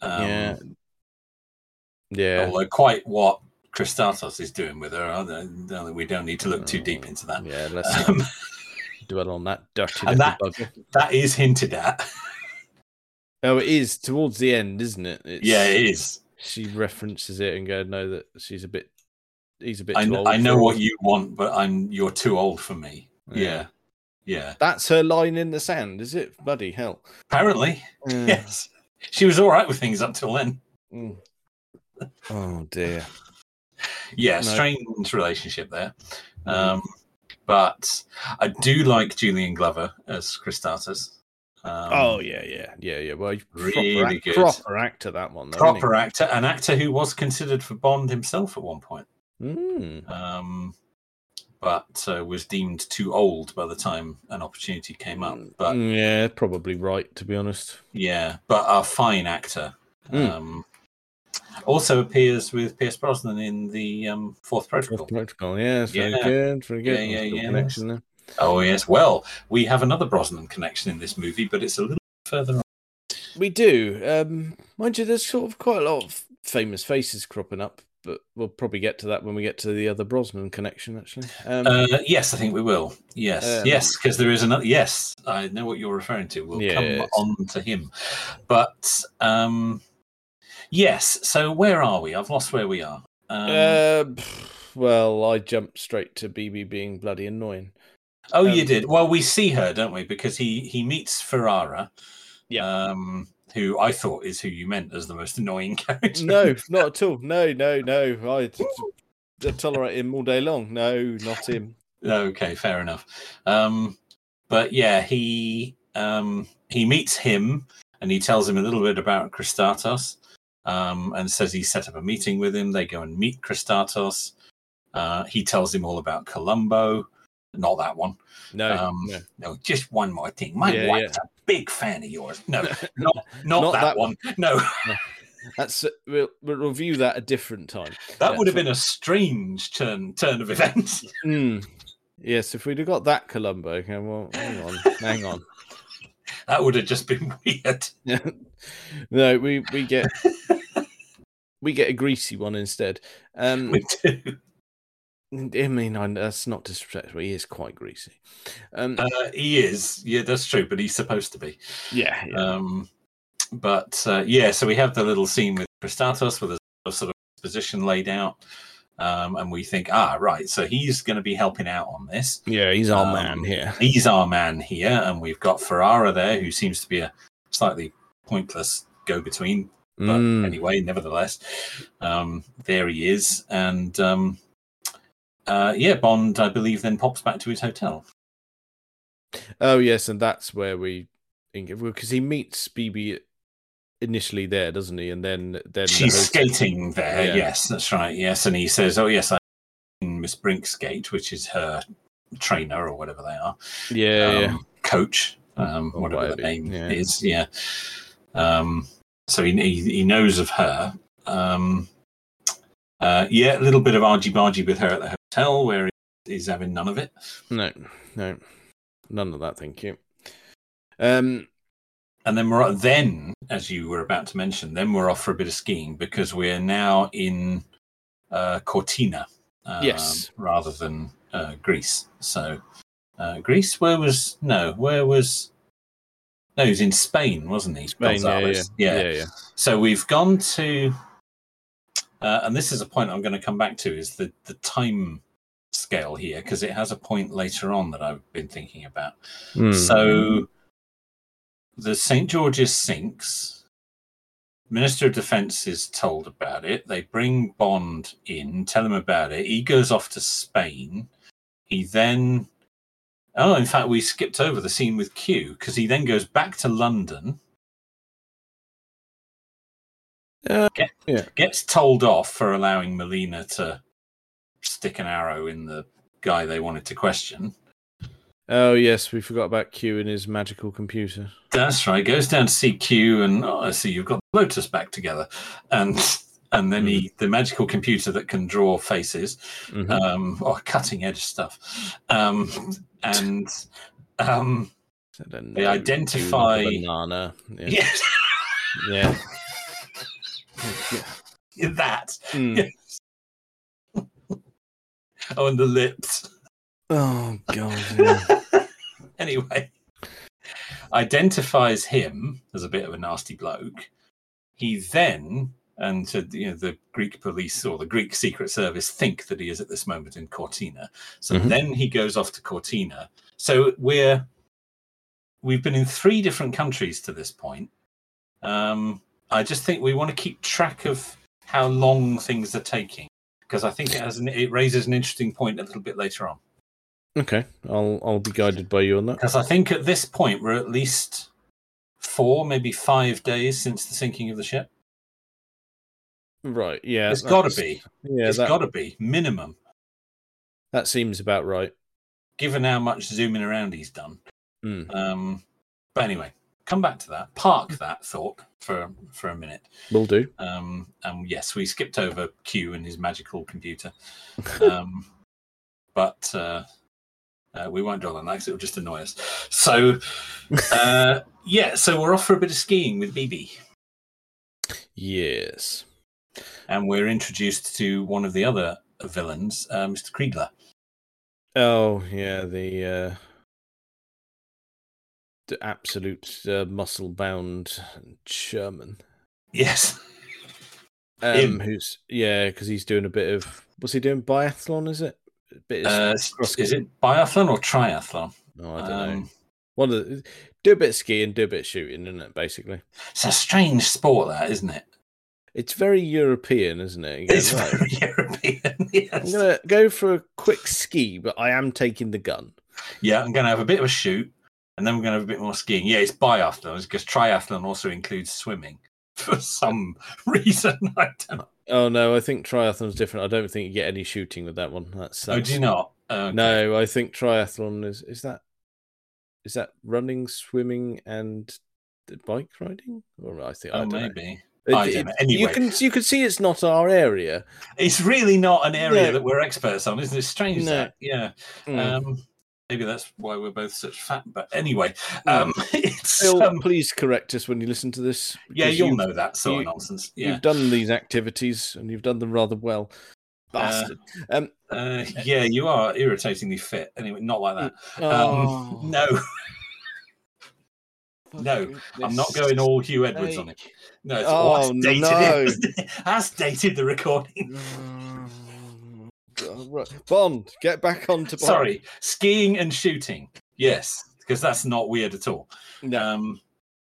Um, yeah, yeah. Although quite what Kristatos is doing with her, don't- we don't need to look too deep into that. Yeah, let's Um, dwell on that dirty and that- bugger. that is hinted at. Oh, it is towards the end, isn't it? It's, yeah, it is. She references it and go, "No, that she's a bit. He's a bit I, too kn- old." I know what us." you want, but I'm you're too old for me. Yeah. Yeah, yeah. That's her line in the sand, is it? Bloody hell! Apparently, Yeah. yes. She was all right with things up till then. Mm. Oh dear. Yeah, No. strange relationship there. Mm. Um, but I do like Julian Glover as Kristatos. Um, oh yeah, yeah, yeah, yeah. Well, he's really proper, good. proper actor that one. Though, proper actor, an actor who was considered for Bond himself at one point, Mm. um, but uh, was deemed too old by the time an opportunity came up. But Mm, yeah, probably right to be honest. yeah, but a fine actor. Mm. Um, also appears with Pierce Brosnan in the um, Fourth Protocol. Fourth protocol. Yeah, very good. Very good. Yeah, yeah, yeah. Connection there. Oh yes, well, we have another Brosnan connection in this movie, but it's a little further on. We do. Um, mind you, there's sort of quite a lot of famous faces cropping up, but we'll probably get to that when we get to the other Brosnan connection. Actually, um, Uh, yes, I think we will. Yes, Um, yes, because there is another. Yes, I know what you're referring to. We'll come on to him, but um, yes. So where are we? I've lost where we are. Um, uh, well, I jumped straight to BB being bloody annoying. oh, you um, did. Well, we see her, don't we? Because he he meets Ferrara. Yeah. Um, who I thought is who you meant as the most annoying character. No, not at all. No, no, no. I, I tolerate him all day long. No, not him. Okay, fair enough. Um, but yeah, he um, he meets him and he tells him a little bit about Kristatos um, and says he set up a meeting with him. They go and meet Kristatos. Uh, he tells him all about Columbo. Not that one. No, Um, no. No, just one more thing. My Yeah, wife's a big fan of yours. No, not not, Not that, that one. No, That's we'll, we'll review that a different time. that Yeah, would have been a strange turn turn of events. Mm. Yes, if we'd have got that Columbo, okay, well, hang on, hang on. that would have just been weird. no, we we get we get a greasy one instead. Um, We do. I mean, I, that's not disrespectful. He is quite greasy. Um, Uh, he is, yeah, that's true, but he's supposed to be. yeah, yeah. Um, but uh, yeah, so we have the little scene with Kristatos with a sort of position laid out, um, and we think, ah, right, so he's going to be helping out on this. yeah, he's our um, man here. He's our man here, and we've got Ferrara there, who seems to be a slightly pointless go-between, but Mm. anyway, nevertheless, um, there he is, and um, uh, yeah, Bond, I believe, then pops back to his hotel. Oh yes, and that's where we because he meets BB initially there, doesn't he? And then then the She's hotel- skating there. Yeah. Yes, that's right. Yes, and he says, "Oh yes, I Miss Brink skate, which is her trainer or whatever they are, Yeah, um, yeah. coach, um, whatever the name yeah. is." Yeah. Um, so he, he he knows of her. Um, uh, yeah, a little bit of argy bargy with her at the hotel, where he's having none of it. No, no, none of that. Thank you. Um, And then we're then, as you were about to mention, then we're off for a bit of skiing because we're now in uh, Cortina, um, Yes. rather than uh, Greece. So uh, Greece, where was no, where was no? He was in Spain, wasn't he? Spain, yeah, yeah, yeah, yeah, yeah. So we've gone to, uh, and this is a point I'm going to come back to is the the time scale here because it has a point later on that I've been thinking about. Hmm. So the St. George's sinks. Minister of Defense is told about it. They bring Bond in, tell him about it. He goes off to Spain. He then. Oh, in fact, we skipped over the scene with Q because he then goes back to London. Uh, Gets told off for allowing Melina to stick an arrow in the guy they wanted to question. Oh yes, we forgot about Q and his magical computer. That's right. Goes down to see Q, and oh, I see you've got Lotus back together, and and then he the magical computer that can draw faces, Mhm. um, or cutting edge stuff, um, and um, they identify- banana. Yeah. yes, yeah. that. Mm. Oh, and the lips. Oh god. Yeah. anyway, identifies him as a bit of a nasty bloke. He then, and to, you know, the Greek police or the Greek Secret Service think that he is at this moment in Cortina. So Mhm. then he goes off to Cortina. So we're we've been in three different countries to this point. Um, I just think we want to keep track of how long things are taking because I think it has an, it raises an interesting point a little bit later on. Okay, I'll I'll be guided by you on that. Because I think at this point we're at least four, maybe five days since the sinking of the ship. Right. Yeah. it's got to be. Yeah. it's that, got to be minimum, that seems about right. given how much zooming around he's done. Mm. Um, but anyway, come back to that. Park that thought for for a minute. We'll do. Um, and yes, we skipped over Q and his magical computer. Um, but uh, uh, we won't dwell on that because it'll just annoy us. So, uh, yeah, so we're off for a bit of skiing with BB. Yes. and we're introduced to one of the other villains, uh, Mr. Kriegler. Oh yeah, the uh, the absolute uh, muscle bound Sherman. Yes, Um, Him. who's yeah, because he's doing a bit of what's he doing? Biathlon, is it? Bit uh, is it biathlon or triathlon? No, I don't know. Um, One of the, do a bit of skiing, do a bit of shooting, isn't it? Basically, it's a strange sport, that isn't it? it's very European, isn't it? Go, It's "Right, very European. I'm gonna go for a quick ski, but I am taking the gun. Yeah, I'm going to have a bit of a shoot, and then we're going to have a bit more skiing. Yeah, it's biathlon because triathlon also includes swimming for some reason. I don't know. Oh no, I think triathlon's different. I don't think you get any shooting with that one. That's, Oh, that's do you not? Okay. No, I think triathlon is is that is that running, swimming, and bike riding? Or I think I Oh, don't know. maybe. It- I don't it- know. You can you can see it's not our area. It's really not an area No. that we're experts on, isn't it? Strange No. that. Yeah. Mm. Um, maybe that's why we're both such fat. But anyway, Mm. um, Phil, um, please correct us when you listen to this. yeah, you'll know that sort you- of nonsense. Yeah, You've done these activities and you've done them rather well. Bastard. um, uh, yeah, you are irritatingly fit. Anyway, not like that. oh, Um, no, no, I'm not going all Huw Edwards on it. No, it's, oh, Oh, dated. no. it. that's dated the recording. Bond, get back onto Bond. Sorry, skiing and shooting. Yes, because that's not weird at all. No. Um,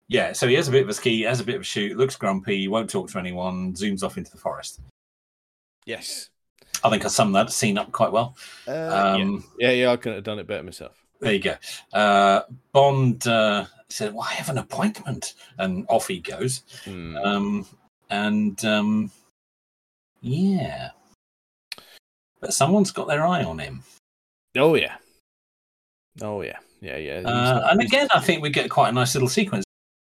yeah, so he has a bit of a ski, has a bit of a shoot, looks grumpy, won't talk to anyone, zooms off into the forest. yes. I think I summed that scene up quite well. Uh, yeah. Um, yeah, yeah, I couldn't have done it better myself. There you go. Uh, Bond uh, said, "Well, I have an appointment," and off he goes. Hmm. Um, and um, yeah, but someone's got their eye on him. Oh yeah. Oh yeah. Yeah, yeah. Uh, and again, I think we get quite a nice little sequence.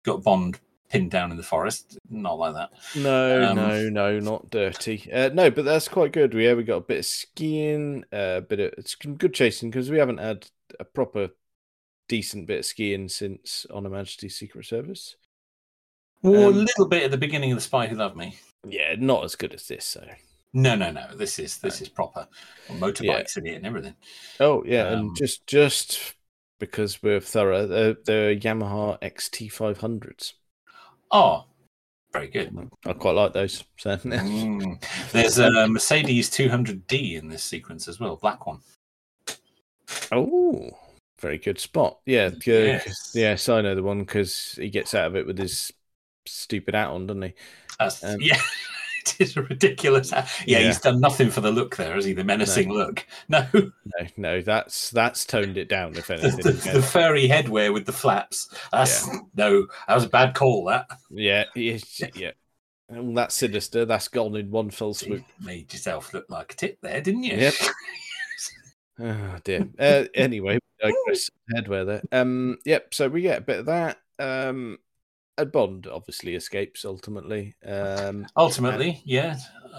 Got Bond pinned down in the forest, not like that. no, um, no, no, not dirty. Uh, no, but that's quite good. We yeah, we got a bit of skiing, a bit of it's good chasing because we haven't had a proper decent bit of skiing since On Her Majesty's Secret Service. Well, Um, a little bit at the beginning of the Spy Who Loved Me. Yeah, not as good as this. So. No, no, no. This is this is proper. Motorbikes in it and everything. Oh yeah, Um, and just just because we're thorough, the, the Yamaha XT five hundreds. Oh, very good. I quite like those. So Mm. There's a Mercedes 200D in this sequence as well, black one. oh, very good spot. Yeah, good. Yes. Yes, I know the one because he gets out of it with his stupid hat on, doesn't he? Um, yeah, it is a ridiculous. Yeah, Yeah. he's done nothing for the look there, has he? The menacing look. No, No, no, that's that's toned it down. If anything, the, the furry headwear with the flaps. That's no, that was a bad call. That yeah, yeah. All that sinister, that's gone in one fell swoop. You made yourself look like a tit there, didn't you? Yep. Oh dear. Uh, anyway, I digress. headwear there. Um, yep. So we get a bit of that. Um, and Bond obviously escapes ultimately. Um, Ultimately, yeah.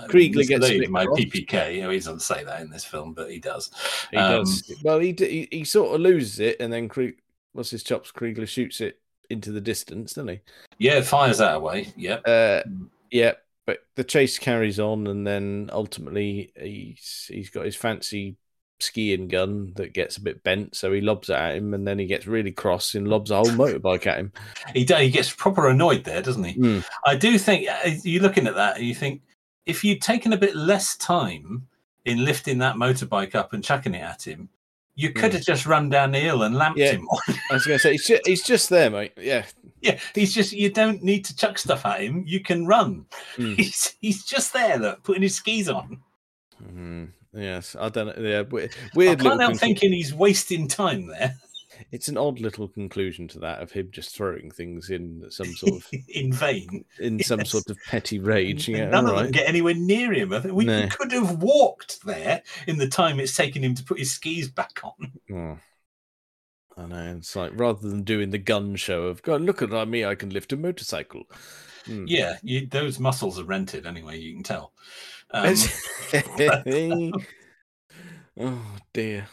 Kriegler gets a my. PPK. Oh, he doesn't say that in this film, but he does. he Um, does. Well, he, he he sort of loses it, and then Krieg, what's his chops? Kriegler shoots it into the distance, doesn't he? Yeah, fires that away. Yep. Uh, yeah. But the chase carries on, and then ultimately he's he's got his fancy skiing gun that gets a bit bent, so he lobs it at him, and then he gets really cross and lobs a whole motorbike at him. He he gets proper annoyed there, doesn't he? Hmm. I do think uh, you're looking at that and you think if you'd taken a bit less time in lifting that motorbike up and chucking it at him, you could Hmm. have just run down the hill and lamped Yeah. him. I was going to say he's just, he's just there, mate. Yeah, yeah, he's just you don't need to chuck stuff at him. You can run. Mm. He's he's just there, look, putting his skis on. Mm, yes. I don't know. Yeah, we- I weird. can't help thinking he's wasting time there it's an odd little conclusion to that of him just throwing things in some sort of in vain. in some sort of petty rage. Yeah, None all of them get anywhere near him. I think we No. could have walked there in the time it's taken him to put his skis back on. Oh. I know. It's like rather than doing the gun show of God, look at me, I can lift a motorcycle. Mm. Yeah, you, those muscles are rented anyway. You can tell. Um, oh dear.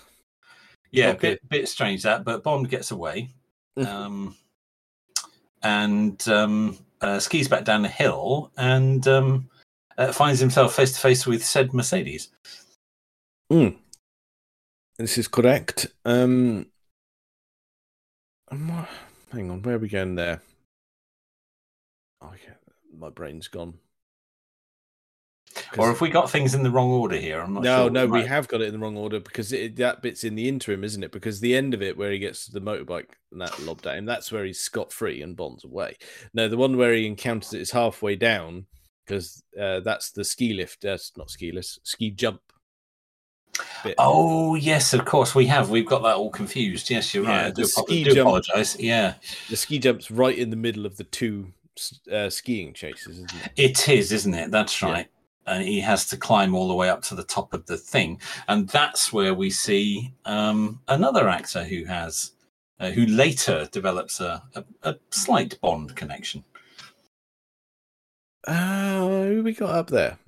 yeah, not bit bit strange that, but Bond gets away, Mhm. um, and um, uh, skis back down the hill, and um, uh, finds himself face to face with said Mercedes. This is correct. Um, um, hang on, where are we going there? Oh, yeah, my brain's gone. Or have we got things in the wrong order here? I'm not no, sure. no, we Right. have got it in the wrong order because it, that bit's in the interim, isn't it? Because the end of it, where he gets the motorbike and that lobbed at him, that's where he's scot free and Bond's away. No, the one where he encounters it is halfway down because uh, that's the ski lift. That's not ski lift, ski jump. Bit. Oh yes, of course we have. We've got that all confused. Yes, you're Yeah, right. I do, ski jump- apologize. Yeah, The ski jump's right in the middle of the two uh, skiing chases, isn't it? It is, isn't it? That's right. And he has to climb all the way up to the top of the thing, and that's where we see um, another actor who has, uh, who later develops a, a, a slight Bond connection. Uh, who we got up there?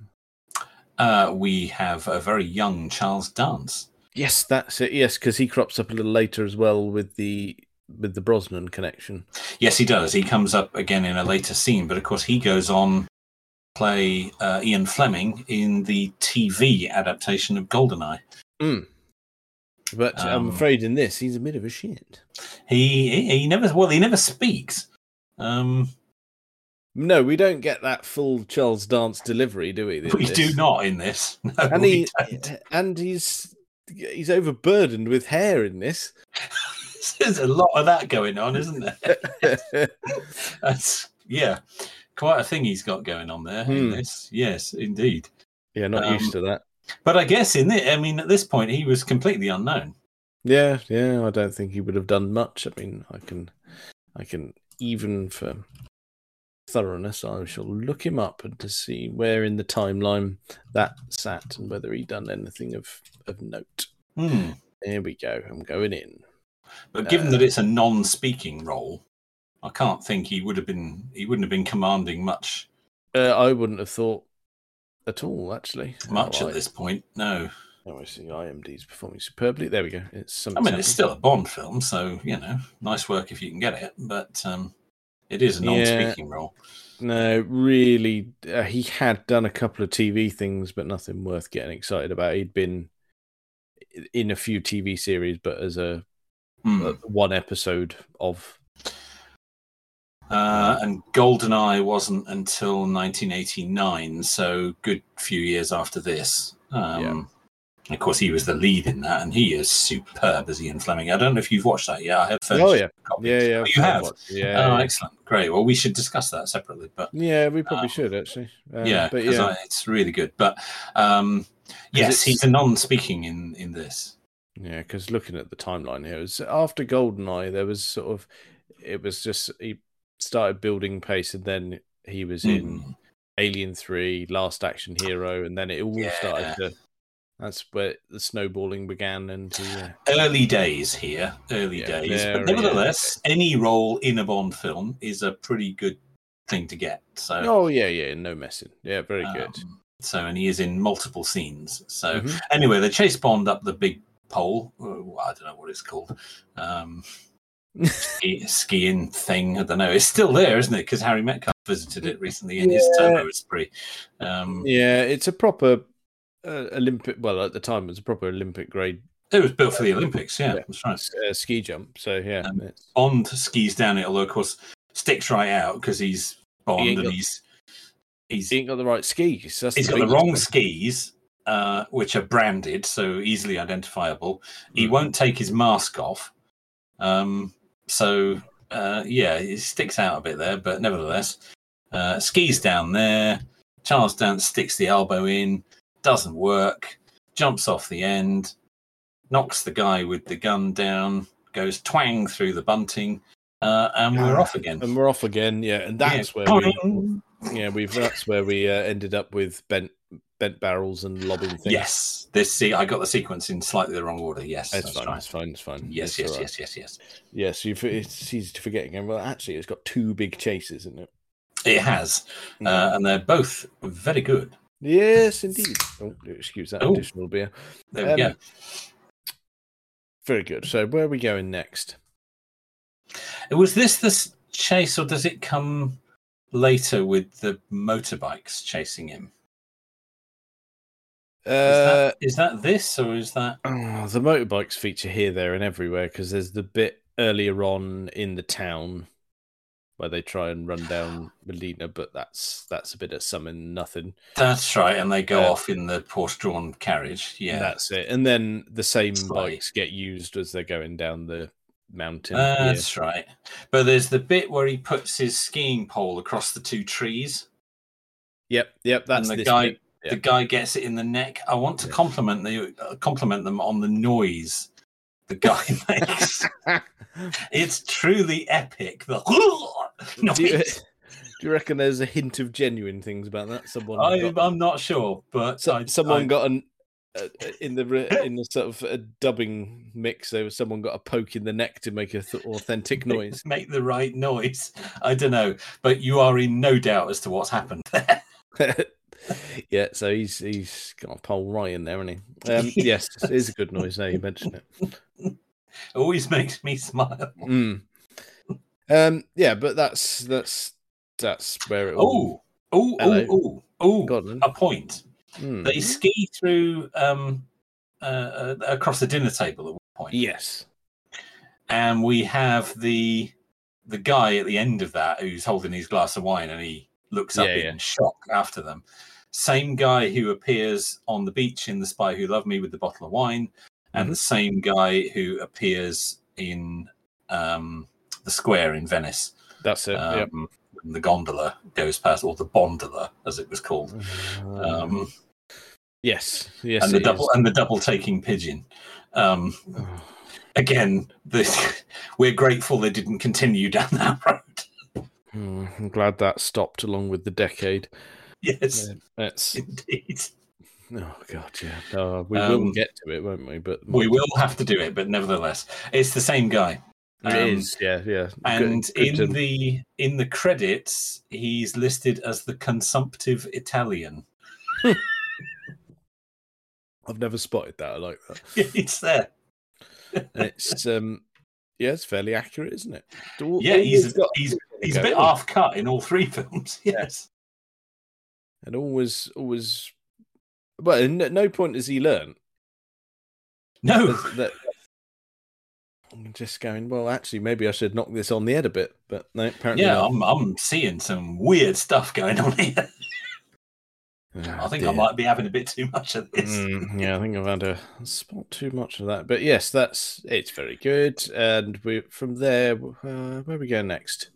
Uh, we have a very young Charles Dance. Yes, that's it. Yes, because he crops up a little later as well with the with the Brosnan connection. Yes, he does. He comes up again in a later scene, but of course he goes on play uh, Ian Fleming in the TV adaptation of Goldeneye. But I'm Um, afraid in this he's a bit of a shit. He he he never well he never speaks. Um, No, we don't get that full Charles Dance delivery, do we? we this? do not in this. No, And he don't. and he's he's overburdened with hair in this. There's a lot of that going on, isn't there? That's yeah, quite a thing he's got going on there in Hmm. this. Yes, indeed. yeah, not Um, used to that. But I guess in it, I mean, at this point, he was completely unknown. Yeah, yeah, I don't think he would have done much. I mean, I can, I can even for thoroughness, I shall look him up and to see where in the timeline that sat and whether he'd done anything of of note. Hmm. There we go. I'm going in. But given Uh, that it's a non-speaking role, I can't think he would have been. He wouldn't have been commanding much, Uh, I wouldn't have thought at all, actually. much Oh, at this point. No, I, oh, I see. IMD's performing superbly. There we go. It's some. I mean it's still a Bond film, so you know, nice work if you can get it. But um, it is a Yeah. non-speaking role. No, really, uh, he had done a couple of TV things, but nothing worth getting excited about. He'd been in a few TV series, but as a, Hmm. a one episode of. Uh, and Goldeneye wasn't until 1989, so good few years after this. Um, Of course, he was the lead in that, and he is superb as Ian Fleming. I don't know if you've watched that yet. I have. Oh yeah, copies. yeah, yeah. Oh, you have. Yeah, Oh, yeah. excellent, great. Well, we should discuss that separately, but yeah. We probably Um, should actually. Um, yeah, but yeah, I- it's really good. But um, yes, he's a non-speaking in in this. Yeah, because looking at the timeline here, it was after Goldeneye, there was sort of, it was just he started building pace, and then he was in Mm. Alien Three, Last Action Hero, and then it all Yeah. started to. That's where the snowballing began, and yeah, Early days here, early Yeah, days. But nevertheless, any role in a Bond film is a pretty good thing to get. So, oh yeah, yeah, no messing, yeah, very good. um, so, and he is in multiple scenes. So, Mhm. anyway, they chase Bond up the big pole. uh, I don't know what it's called. Um, ski- skiing thing. I don't know. It's still there, isn't it? Because Harry Metcalfe visited it recently in his Yeah. turbo spree. Um, Yeah, it's a proper uh, Olympic. Well, at the time, it was a proper Olympic grade It was built for the Olympics. Yeah, Yeah. that's right. uh, ski jump. So yeah, Um, Bond skis down it, although of course sticks right out because he's Bond and got- he's he's he ain't got the right skis. That's he's got the wrong problem. skis, uh, which are branded, so easily identifiable. He Mm. won't take his mask off, um, so uh, yeah, it sticks out a bit there. But nevertheless, uh, skis down there. Charles Dance sticks the elbow in, doesn't work. Jumps off the end, knocks the guy with the gun down, goes twang through the bunting, uh, and we're off again. And we're off again. Yeah, and that's Yeah. where we yeah we've that's where we uh, ended up with bent bent barrels and lobbing things. Yes, this see, I got the sequence in slightly the wrong order. Yes, It's that's fine, right. it's fine. It's fine. Yes, yes, right. yes, yes, yes. Yes, you it's easy to forget again. Well, actually, it's got two big chases, isn't it? It has, uh, and they're both very good. yes, indeed. Oh, excuse that Oh. additional beer. There we Um, go. Very good. So, where are we going next? Was this the chase, or does it come later with the motorbikes chasing him? Is, Uh, that, is that this, or is that? oh, the motorbikes feature here, there, and everywhere because there's the bit earlier on in the town where they try and run down Melina, but that's that's a bit of something nothing. That's right, and they go Uh, off in the horse-drawn carriage. Yeah, That's it. And then the same Slightly. bikes get used as they're going down the mountain. here. that's right. But there's the bit where he puts his skiing pole across the two trees. Yep, yep. That's and the this guy bit. Yeah. the guy gets it in the neck. I want to Yeah. compliment the uh, compliment them on the noise the guy makes. it's truly epic. The do, you, noise. do you reckon there's a hint of genuine things about that? Someone I, I'm not sure, but so- I, someone I- got an uh, in the in the sort of a dubbing mix. There was someone got a poke in the neck to make a th- authentic noise. make the right noise. I don't know, but you are in no doubt as to what's happened there. yeah, so he's he's got a pole right in there, hasn't he? Um, yes, it is a good noise. Now you mention it. Always makes me smile. Mm. Um, yeah, but that's that's that's where it. Oh, oh, oh, oh, oh! Go on then. A point. Mm. They ski through um, uh, uh, across the dinner table at one point. Yes. and we have the the guy at the end of that who's holding his glass of wine and he looks up Yeah, in yeah. shock after them same guy who appears on the beach in the spy who loved me with the bottle of wine and Mm-hmm. the same guy who appears in um the square in venice That's it. um, yep. when the gondola goes past or the bondola as it was called um yes. Yes. and the double is. and the double taking pigeon um again, this, we're grateful they didn't continue down that road. Hmm, I'm glad that stopped along with the decade. Yes, Yeah, That's indeed. oh god, yeah. Uh, we will Um, get to it, won't we? But We will have to do it, but nevertheless, it's the same guy. It Um, is, yeah, yeah. And good in to- the in the credits, he's listed as the consumptive Italian. I've never spotted that. I like that. it's there. It's um, yeah, it's fairly accurate, isn't it? Yeah, he's always got- he's he's a bit half cut in all three films. Yes. And always, always. But at no- point has he learned No. that. I'm just going. Well, actually, maybe I should knock this on the head a bit, but no. Apparently, Yeah, not. I'm I'm seeing some weird stuff going on here. Ah, I think I might be having a bit too much of this. Mm, yeah, I think I've had a spot too much of that. But yes, that's it's very good. And we from there, uh, where we go next?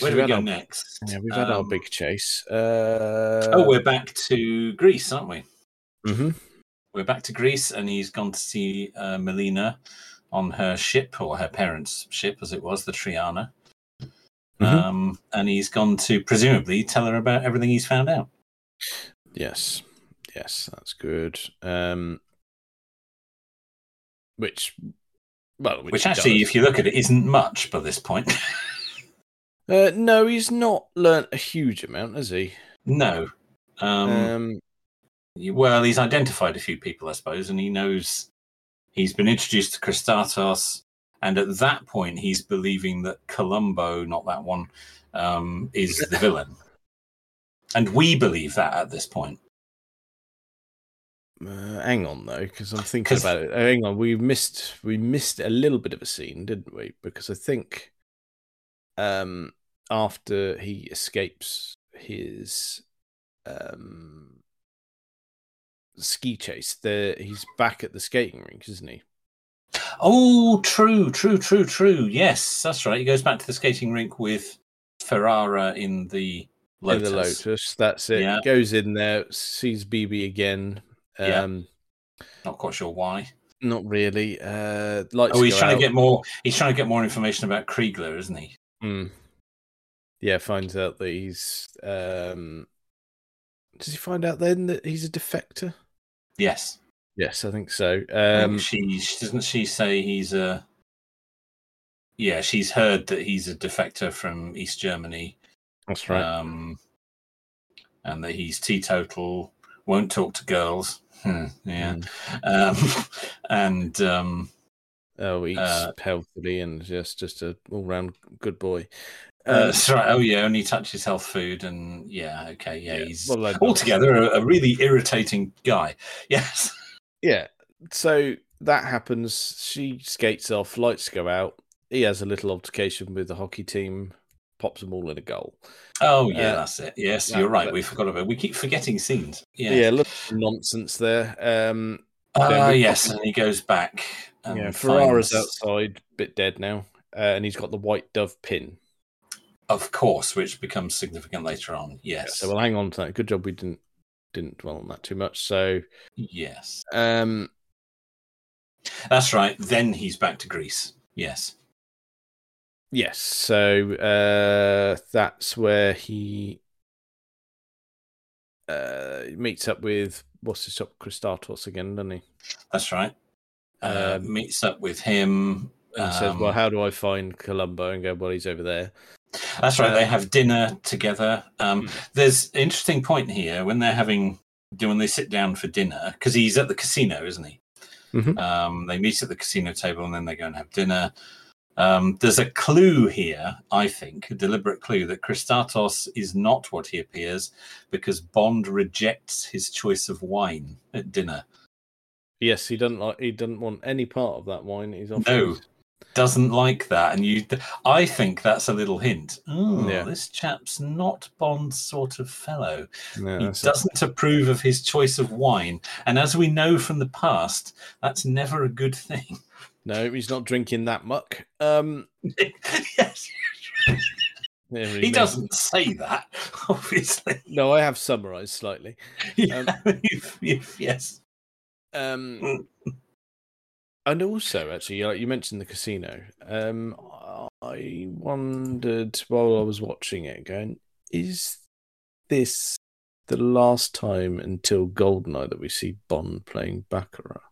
Where do we've had go our- next? Yeah, we've had our Um, big chase. Uh, Oh, we're back to Greece, aren't we? mhm. We're back to Greece, and he's gone to see uh, Melina on her ship, or her parents' ship, as it was, the Triana. Mhm. Um, and he's gone to presumably tell her about everything he's found out. Yes, yes, that's good. Um, which, well, which, Which actually, does. if you look at it, isn't much by this point. uh, no, he's not learnt a huge amount, has he? no. Um, Um, well, he's identified a few people, I suppose, and he knows he's been introduced to Kristatos. And at that point, he's believing that Columbo, not that one, um, is the villain. And we believe that at this point. uh, hang on though, because I'm thinking 'Cause- about it. Uh, hang on, we missed we missed a little bit of a scene, didn't we? Because I think, um, after he escapes his um ski chase, there he's back at the skating rink, isn't he? Oh, true, true, true, true. Yes, that's right. He goes back to the skating rink with Ferrara in the Lotus. In the Lotus, that's it. Yeah. Goes in there, sees BB again. Yeah. Um, Not quite sure why. not really. Uh, Oh, he's trying out. to get more. He's trying to get more information about Kriegler, isn't he? Mm. Yeah, finds out that he's. Um, does he find out then that he's a defector? Yes. Yes, I think so. Um, Um, she doesn't she say he's a. Yeah, she's heard that he's a defector from East Germany, that's right. um, and that he's teetotal, won't talk to girls. Hmm, yeah, Mm. um, and um, Oh, eats uh, healthily and just just a all round good boy. Uh, Um, right. Oh yeah, only touches health food, and yeah, okay, yeah, yeah, he's well, altogether a, a really irritating guy. Yes. Yeah. So that happens. She skates off. Lights go out. He has a little altercation with the hockey team. Pops them all in a goal. Oh yeah, Uh, that's it. Yes, yeah, you're right. but- We forgot about. It. We keep forgetting scenes. Yeah, Yeah. little nonsense there. Um, Ah, yes, and he goes back. And yeah, Ferrara's finds- outside, bit dead now, uh, and he's got the white dove pin. Of course, which becomes significant later on. Yes, So we'll hang on to that. Good job we didn't didn't dwell on that too much. So, yes, um, that's right. Then he's back to Greece. Yes, yes. So uh, that's where he uh, meets up with what's his up Kristatos again, doesn't he? that's right. Uh, Um, meets up with him. And says, um, "Well, how do I find Columbo?" And go, "Well, he's over there." That's right. They have dinner together. Um, Hmm. There's an interesting point here when they're having when they sit down for dinner because he's at the casino, isn't he? Mhm. Um, they meet at the casino table and then they go and have dinner. Um, there's a clue here, I think, a deliberate clue that Kristatos is not what he appears because Bond rejects his choice of wine at dinner. Yes, he doesn't like. He doesn't want any part of that wine. He's off. No. Doesn't like that, and you. I think that's a little hint. Oh, Yeah. this chap's not Bond's sort of fellow. No, he doesn't approve of his choice of wine. And as we know from the past, that's never a good thing. no, he's not drinking that muck. Um, yes. He doesn't say that, obviously. No, I have summarised slightly. Yeah, you've- you've- yes. Um, and also, actually, like you mentioned the casino. Um, I wondered while I was watching it, going, is this the last time until Goldeneye that we see Bond playing Baccarat?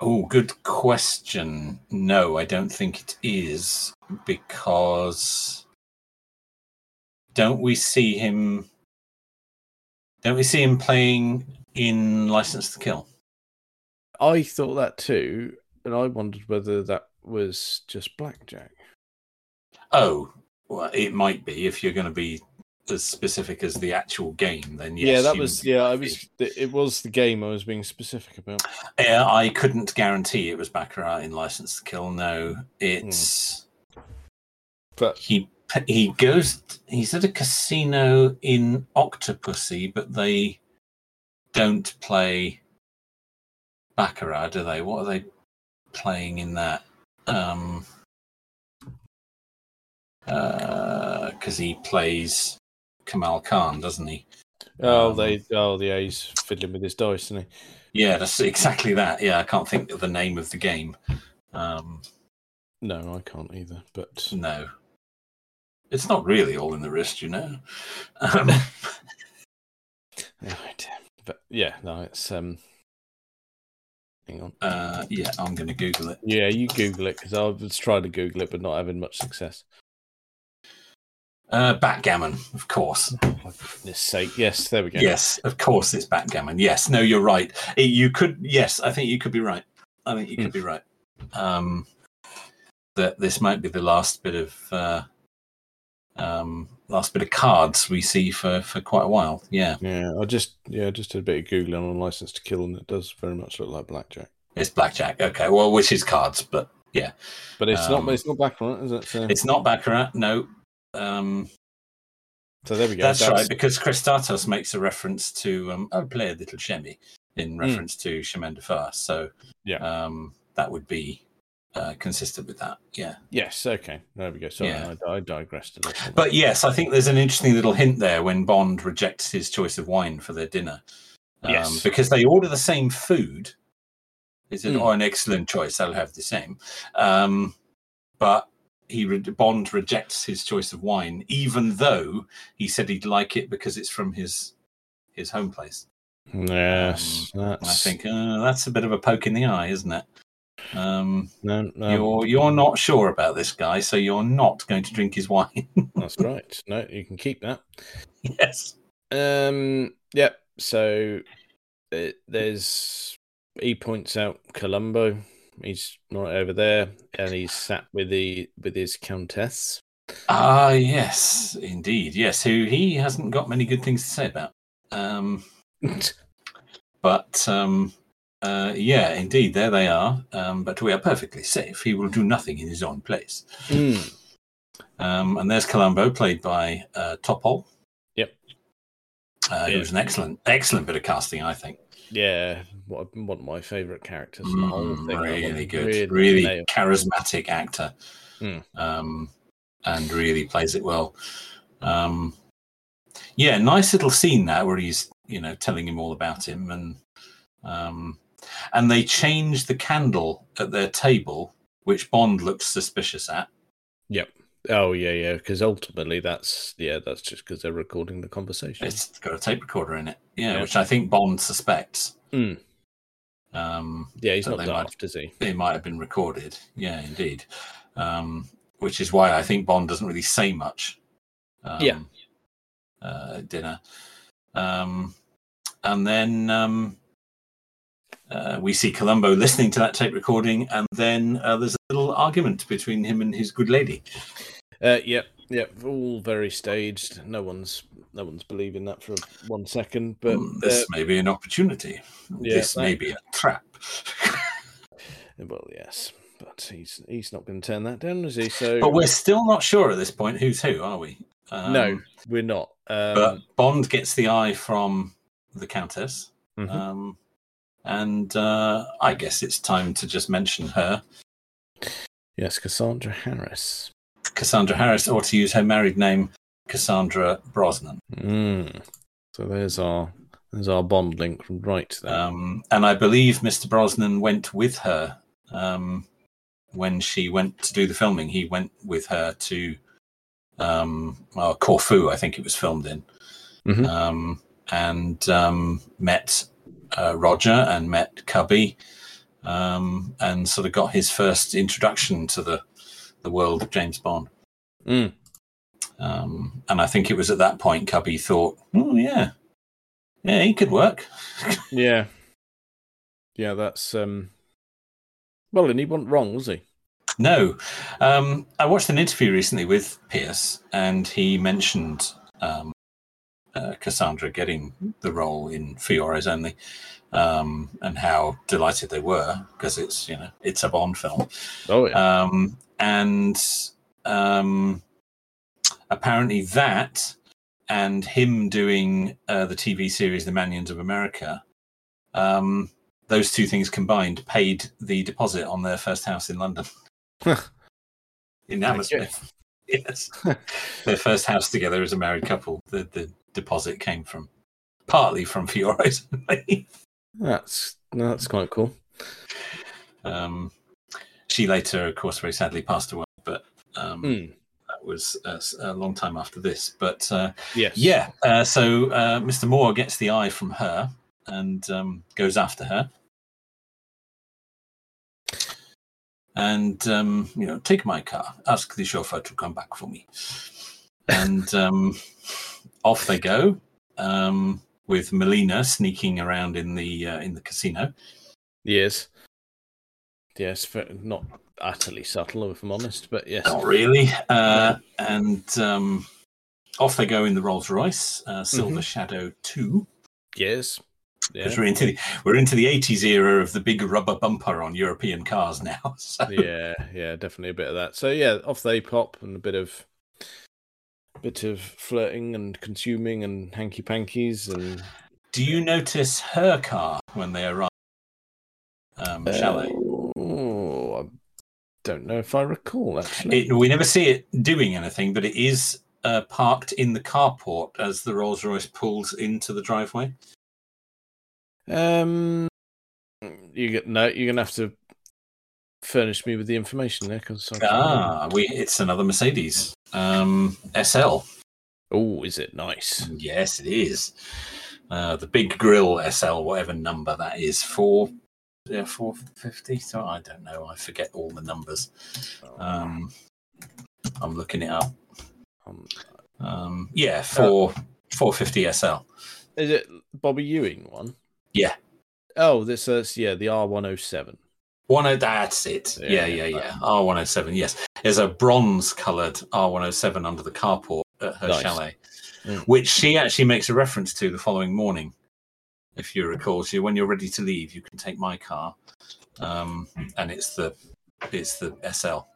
Oh, good question. No, I don't think it is because don't we see him? Don't we see him playing in License to Kill? I thought that too, and I wondered whether that was just blackjack. Oh, well, it might be if you're going to be as specific as the actual game. Then yes, yeah, that was yeah. I was. It was the game I was being specific about. Yeah, I couldn't guarantee it was Baccarat in License to Kill. No, it's hmm. But he. He goes. He's at a casino in Octopussy, but they don't play Baccarat, do they? What are they playing in that? Um, because he plays Kamal Khan, doesn't he? oh, Um, they oh yeah. He's fiddling with his dice, isn't he? Yeah, that's exactly that. Yeah, I can't think of the name of the game. Um, No, I can't either. But no. It's not really all in the wrist, you know. Um, Right. But yeah, no, it's um. Hang on. uh, yeah, I'm going to Google it. Yeah, you Google it because I was trying to Google it, but not having much success. Uh, backgammon, of course. For goodness sake, yes, there we go. Yes, of course, it's backgammon. Yes, no, you're right. You could, yes, I think you could be right. I think you could be right. Um, that this might be the last bit of uh, um, last bit of cards we see for for quite a while. Yeah, Yeah, I just yeah, just did a bit of googling on license to kill, and it does very much look like blackjack. it's blackjack. Okay, well, which is cards, but yeah. But it's Um, not. It's not it, is it? So, it's not baccarat. No. Um, so there we go. That's, right, because Kristatos makes a reference to um, I'll play a little chemmy in reference to Chemin de Fer. So Hmm. Yeah. um, that would be uh, consistent with that. Yeah. Yes. Okay. There we go. Sorry, Yeah. I, I digressed a little. But yes, I think there's an interesting little hint there when Bond rejects his choice of wine for their dinner. Um, Yes. Because they order the same food. He said, Mm. oh, an excellent choice. I'll have the same. Um, but he re- Bond rejects his choice of wine, even though he said he'd like it because it's from his his home place. yes, And I think uh, that's a bit of a poke in the eye, isn't it? Um, no, no, you're you're not sure about this guy, so you're not going to drink his wine. that's right. No, you can keep that. yes. Um. Yep. So it, there's he points out Columbo. He's not over there, and he's sat with the with his countess. Ah, yes, indeed. Yes, who he hasn't got many good things to say about. Um, but um, uh, yeah, indeed, there they are. Um, but we are perfectly safe. He will do nothing in his own place. Mm. Um, and there's Columbo, played by uh, Topol. Yep. Uh, Yeah. Who was an excellent, excellent bit of casting, I think. Yeah, what one of my favourite characters in the whole Mm, thing. that really good, really, nailed. charismatic actor, Mm. um, and really plays it well. Um, yeah, nice little scene that where he's you know telling him all about him, and um, and they change the candle at their table, which Bond looks suspicious at. Yep. Oh yeah, yeah. Because ultimately, that's yeah, that's just because they're recording the conversation. It's got a tape recorder in it, yeah, Yeah. which I think Bond suspects. Mm. Um, Yeah, he's not they might- daft, is he? it might have been recorded. Yeah, indeed. Um, which is why I think Bond doesn't really say much. Um, Yeah. Uh, at dinner. Um, and then um, uh, we see Columbo listening to that tape recording, and then uh, there's a little argument between him and his good lady. Uh, yep, yep. All very staged. No one's no one's believing that for one second. But Mm, this uh, may be an opportunity. yeah, this may be a trap. well, yes. But he's he's not going to turn that down, is he? So but we're still not sure at this point who's who, are we? Um, no, we're not. Um, but Bond gets the eye from the Countess. mhm. Um, and uh, I guess it's time to just mention her, yes, Cassandra Harris. Cassandra Harris, or to use her married name, Cassandra Brosnan. Mm. So there's our there's our Bond link right there. Um, and I believe Mr. Brosnan went with her um, when she went to do the filming. He went with her to um, well, Corfu, I think it was filmed in, Mhm. um, and um, met uh, Roger and met Cubby, um, and sort of got his first introduction to the the world of James Bond. Mm. Um, and I think it was at that point Cubby thought, "Oh yeah, yeah, he could work." Yeah, yeah. That's um. Well, and he wasn't wrong, was he? No, um, I watched an interview recently with Pierce, and he mentioned um, uh, Cassandra getting the role in For Your Eyes Only, um, and how delighted they were because it's you know it's a Bond film, Oh yeah. um, and um, apparently that and him doing uh, the TV series The Manions of America. Um, those two things combined paid the deposit on their first house in London in Hammersmith. Yes, their first house together as a married couple. The the deposit came from partly from Fiore's. That's that's quite cool. um, she later, of course, very sadly passed away, but um, Mm. that was a, s- a long time after this. But uh, Yes. yeah, uh, so uh, Mr. Moore gets the eye from her and um, goes after her. And, um, you know, take my car, ask the chauffeur to come back for me. And um, off they go um, with Melina sneaking around in the uh, in the casino. Yes. Yes. Not utterly subtle, if I'm honest, but yes. Not really. Uh, and um, off they go in the Rolls Royce, uh, Silver Mhm. Shadow 2. Yes. Yeah. We're into the we're into the eighties era of the big rubber bumper on European cars now. So, yeah, yeah, definitely a bit of that. So yeah, off they pop and a bit of bit of flirting and consuming and hanky pankies and do you notice her car when they arrive? Um, chalet. Oh, I don't know if I recall actually. It, we never see it doing anything, but it is uh, parked in the carport as the Rolls Royce pulls into the driveway. um, you get no. You're gonna have to furnish me with the information there because Ah, we it's another Mercedes um, SL. Oh, is it nice? Yes, it is. Uh, the big grill SL, whatever number that is, four, yeah, four fifty. So I don't know. I forget all the numbers. Um, I'm looking it up. Um, Um, yeah, four four fifty SL. is it Bobby Ewing one? Yeah. Oh, this is yeah the R one hundred seven. One oh, that's it. Yeah, Yeah, yeah, yeah. R one hundred seven. Yes, there's a bronze coloured R one hundred seven under the carport at her Nice. chalet, Mm. which she actually makes a reference to the following morning. If you recall, she when you're ready to leave, you can take my car, um, and it's the it's the SL.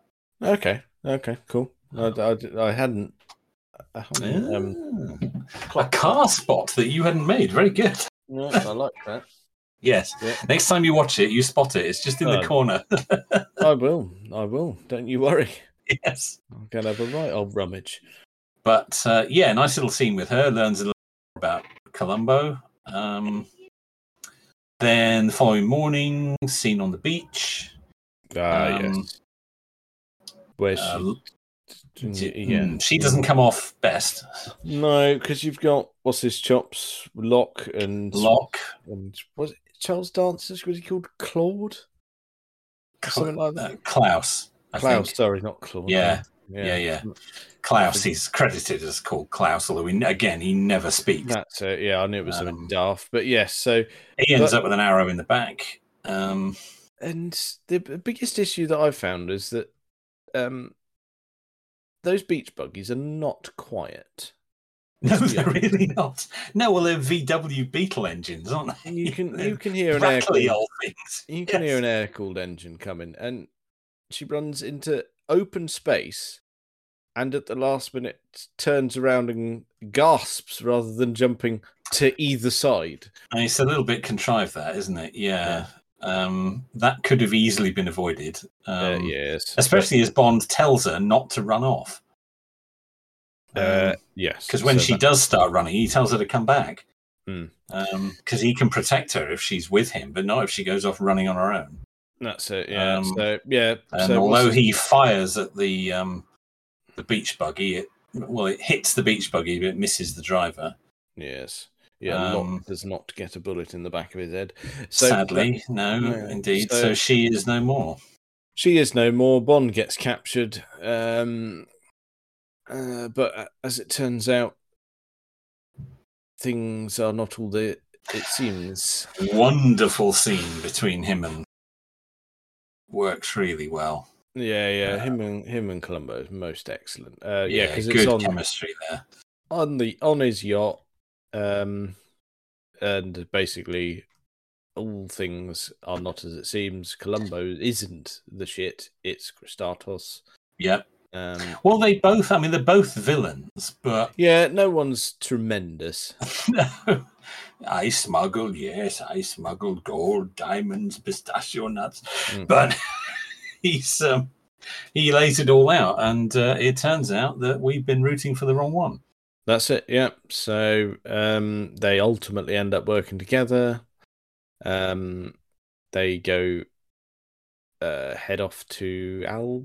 Okay. Okay. Cool. I, I, I hadn't. I hadn't um, Ah, a car spot that you hadn't made. Very good. I like that. Yes. Yeah. Next time you watch it, you spot it. It's just in the Oh. corner. I will. I will. Don't you worry. yes. I'm gonna have a right old rummage. But uh, yeah, nice little scene with her. Learns a little about Columbo. Um, then the following morning, scene on the beach. Ah, Um, yes. Where she? Uh, yeah. she doesn't come off best. No, because you've got what's his chops, Locque and Locque, and was it Charles Dances? Was he called Claude? Something like that. uh, Klaus. I Klaus, think. sorry, not Claude. Yeah, yeah, yeah. Klaus. He's credited as called Klaus, although he, again he never speaks. That's it. Yeah, I knew it was something Um, daft, but yes. So He ends But- up with an arrow in the back. Um, and the biggest issue that I've found is that um, those beach buggies are not quiet. No, they're really not. No, well, they're VW Beetle engines, aren't they? You can you can hear an air cooled, old things. you can hear an air cooled engine coming, and she runs into open space, and at the last minute turns around and gasps rather than jumping to either side. And it's a little bit contrived, that isn't it? Yeah. Um, that could have easily been avoided. Um, uh, yes, Especially as Bond tells her not to run off. Uh, yes, Because when so she that- does start running, he tells her to come back. Because he can protect her if she's with him, but not if she goes off running on her own. that's it. Yeah. um, so yeah. And so although what's- he fires at the um, the beach buggy, it well, it hits the beach buggy, but it misses the driver. Yes. Yeah, Um, does not get a bullet in the back of his head. So Sadly, no, yeah, indeed. so- So, she is no more. she is no more. Bond gets captured. Um, uh, but uh, as it turns out, things are not all that it seems. Wonderful scene between him and works really well. Yeah, yeah. Uh, him and him and Columbo is most excellent. Uh, yeah, because good it's on chemistry there. on the on his yacht, um, and basically all things are not as it seems. Columbo isn't the shit; it's Kristatos. Yep. Um, Well, they both. I mean, they're both villains, but yeah, no one's tremendous. no. I smuggled, yes, I smuggled gold, diamonds, pistachio nuts, Mm. but he's um, he lays it all out, and uh, it turns out that we've been rooting for the wrong one. That's it. Yeah. So um, they ultimately end up working together. Um, they go uh, head off to Al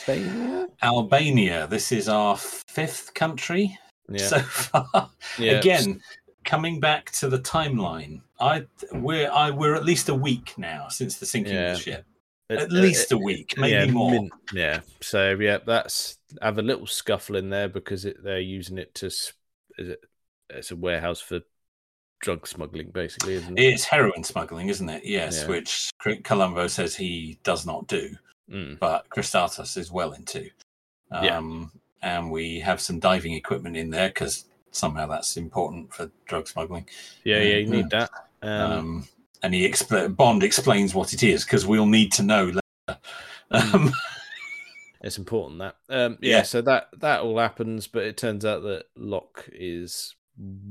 Albania? Albania. This is our fifth country Yeah. so far. yeah. Again, coming back to the timeline, I we're I we're at least a week now since the sinking Yeah. of the ship. At uh, least it- a week, maybe yeah, more. min- yeah. So yeah, that's have a little scuffle in there because it, they're using it to. Is it? It's a warehouse for drug smuggling, basically, isn't it? It's heroin smuggling, isn't it? Yes, Yeah. which Cr- Columbo says he does not do, Mm. but Kristatos is well into. Yeah. Um, And we have some diving equipment in there because somehow that's important for drug smuggling. Yeah, yeah, you Yeah. need that. Um, Um, and he expl- Bond explains what it is because we'll need to know later. Um, It's important that. Um, yeah, Yeah. so that that all happens, but it turns out that Locque is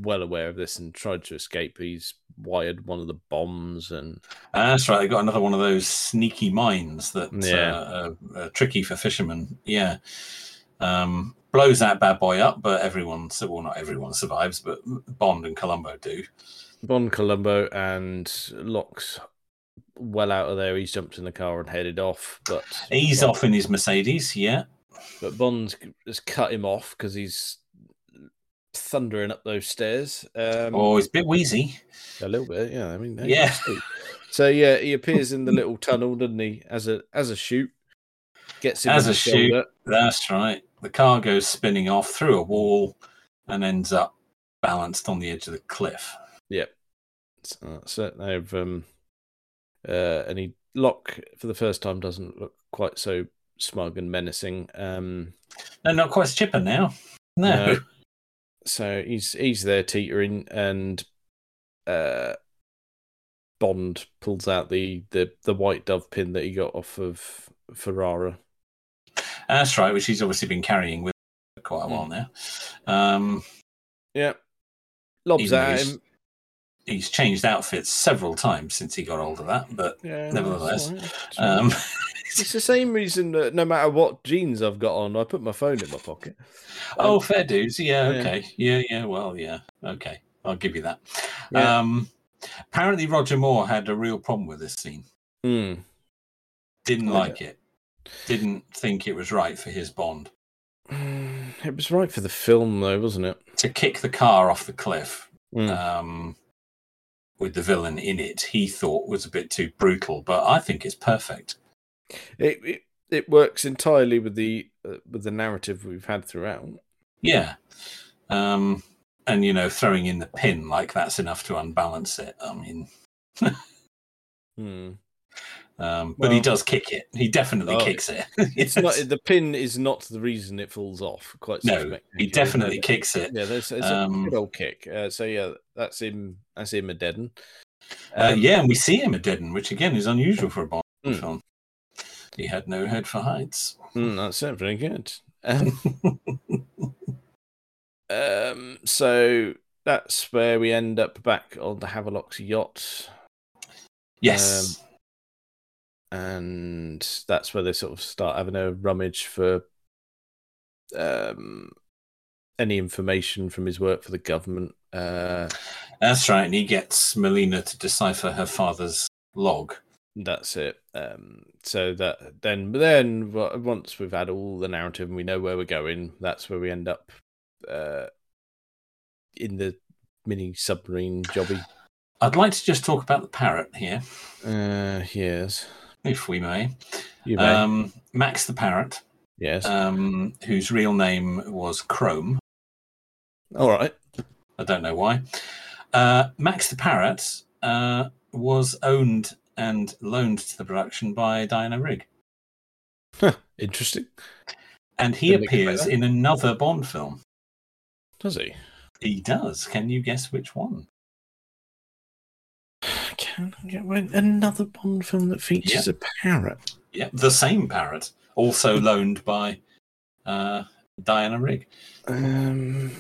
well aware of this and tried to escape. He's wired one of the bombs, and that's right. They got another one of those sneaky mines that Yeah. uh, are, are tricky for fishermen. Yeah. Um, blows that bad boy up, but everyone, well, not everyone survives, but Bond and Columbo do. Bond, Columbo, and Locque's well out of there. He's jumped in the car and headed off, but He's Bond- off in his Mercedes. Yeah. But Bond has cut him off because he's thundering up those stairs. Um, oh, he's a bit wheezy. A little bit, yeah. I mean, Yeah. So yeah, he appears in the little tunnel, doesn't he? As a as a shoot, gets him As a shoot. shoulder. That's right. The car goes spinning off through a wall and ends up balanced on the edge of the cliff. So that's it. They've um, uh, and he Locque for the first time doesn't look quite so smug and menacing. Um, No, not quite as chipper now. No. No. So he's he's there teetering, and uh, Bond pulls out the the the white dove pin that he got off of Ferrara. That's right, which he's obviously been carrying with quite a while now. Um, Yeah, lobs at he's- him. he's changed outfits several times since he got hold of that, but Yeah, nevertheless, that's all right. It's all right. um, It's the same reason that no matter what jeans I've got on, I put my phone in my pocket. oh, Um, fair dues. Yeah, yeah. okay. Yeah, yeah, well, yeah. Okay. I'll give you that. Yeah. Um, apparently, Roger Moore had a real problem with this scene. Hmm. Didn't like it. Didn't think it was right for his Bond. Mm, It was right for the film, though, wasn't it? To kick the car off the cliff Mm. um, with the villain in it, he thought was a bit too brutal, but I think it's perfect. It, it it works entirely with the uh, with the narrative we've had throughout. Yeah. Um, and, you know, throwing in the pin like that's enough to unbalance it. I mean, Hmm. um, but he does kick it. He definitely Oh, kicks it. It's not the pin is not the reason it falls off. Quite so no, he definitely kicks it. Yeah, there's, there's Um, a good old kick. Uh, so yeah, that's him. That's him a deaden. Uh, Um, yeah, and we see him at Deaden, which again is unusual for a Bond Hmm. film. He had no head for heights. Mm, that's it. Very good. Um, um, so that's where we end up back on the Havelock's yacht, yes. and that's where they sort of start having a rummage for um, any information from his work for the government. Uh, That's right. And he gets Melina to decipher her father's log. That's it. Um, so that then, then once we've had all the narrative and we know where we're going, that's where we end up uh, in the mini submarine jobby. I'd like to just talk about the parrot here, Uh, yes, if we may. you may. Um, Max the parrot, yes. um, whose real name was Chrome. all right. I don't know why. Uh, Max the parrot uh, was owned and loaned to the production by Diana Rigg. Interesting. And he Didn't appears in another Bond film. Does he? He does. Can you guess which one? Can I get another Bond film that features a parrot? Yeah, the same parrot, also loaned by uh, Diana Rigg. Um,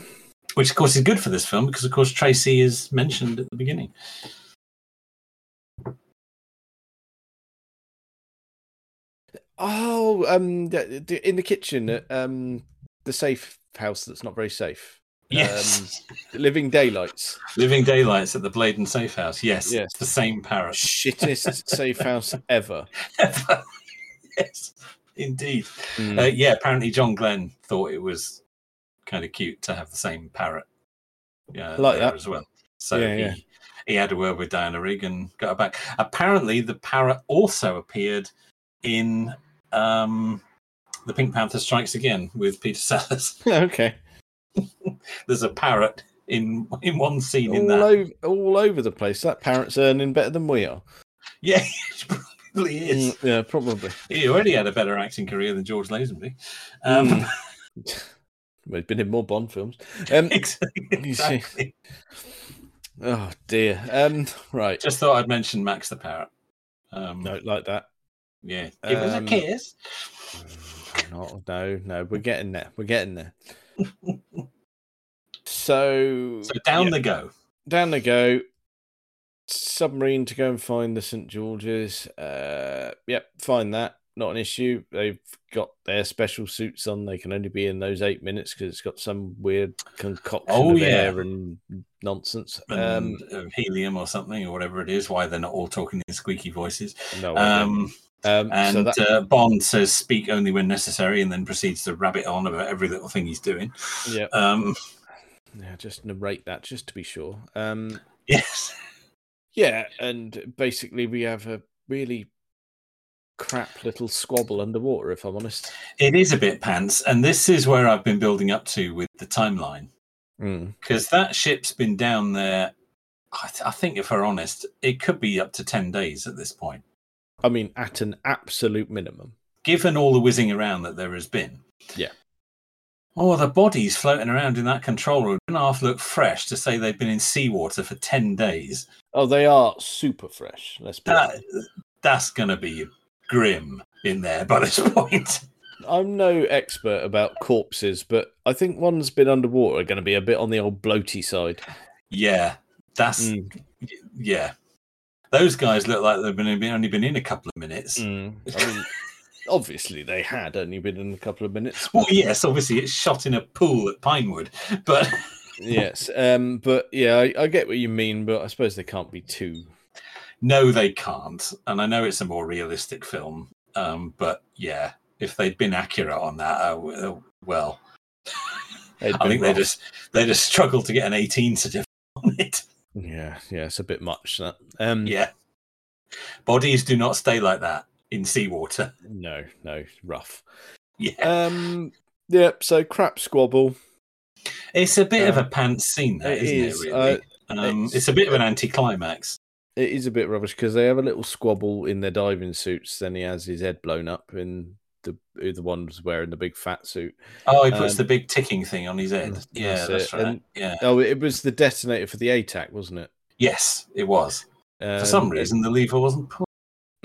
Which, of course, is good for this film because, of course, Tracy is mentioned at the beginning. Oh, um, in the kitchen, uh, um, the safe house that's not very safe. Yes. Living Daylights. Living Daylights at the Blayden Safe House. Yes. Yes. It's the same parrot. Shittest safe house ever. yes. Indeed. Mm. Uh, yeah, apparently John Glen thought it was kind of cute to have the same parrot. Yeah, Like there that. as well. So Yeah, he yeah. he had a word with Diana Rigg and got her back. Apparently, the parrot also appeared in um, the Pink Panther Strikes Again with Peter Sellers. okay. There's a parrot in in one scene in All, that. over, all over the place. That parrot's earning better than we are. Yeah, it probably is. Mm, yeah, probably. He already had a better acting career than George Lazenby. Um, Mm. Well, he's been in more Bond films. Um, exactly. exactly. oh dear. Um, right. Just thought I'd mention Max the parrot. Um, No, like that. Yeah, give us a Um, kiss. No, no, no. We're getting there. We're getting there. so, So down yeah, they go. down they go. Submarine to go and find the St George's. Uh, yep, find that. Not an issue. They've got their special suits on. They can only be in those eight minutes because it's got some weird concoction Oh, of yeah. air and nonsense. Um, And uh, helium or something or whatever it is. Why they're not all talking in squeaky voices. no. Um, Um, and so that, uh, Bond says speak only when necessary, and then proceeds to rabbit on about every little thing he's doing. yeah, Um, yeah, just narrate that just to be sure. Um, yes. yeah, and basically we have a really crap little squabble underwater. If I'm honest. It is a bit pants, and this is where I've been building up to with the timeline Mm. because that ship's been down there. I, th- I think, if we're honest, it could be up to ten days at this point, I mean, at an absolute minimum. given all the whizzing around that there has been. Yeah. Oh, the bodies floating around in that control room don't half look fresh to say they've been in seawater for ten days. Oh, they are super fresh. Let's be That that's going to be grim in there by this point. I'm no expert about corpses, but I think one's been underwater are going to be a bit on the old bloaty side. Yeah, that's Mm. yeah. Those guys look like they've been only been in a couple of minutes. Mm. I mean, obviously they had only been in a couple of minutes. Well, yes, obviously it's shot in a pool at Pinewood, but yes, um, but yeah, I, I get what you mean, but I suppose they can't be too. no, they can't. And I know it's a more realistic film, um, but yeah, if they'd been accurate on that, uh, uh, well, I think they just they just struggled to get an 18 certificate on it. Yeah, yeah, it's a bit much that. Um, Yeah, bodies do not stay like that in seawater. No, no, rough. Yeah, Um, yeah. So crap squabble. it's a bit of uh, a pants scene, that, it isn't is, it? uh, Really, um, it's- it's a bit of an anticlimax. It is a bit rubbish because they have a little squabble in their diving suits. Then he has his head blown up in the the one was wearing the big fat suit. Oh, he puts Um, the big ticking thing on his head. that's- Yeah, that's that's it. right. And- yeah. Oh, it was the detonator for the ATAC, wasn't it? Yes, it was. For Um, some reason, the lever wasn't pulled.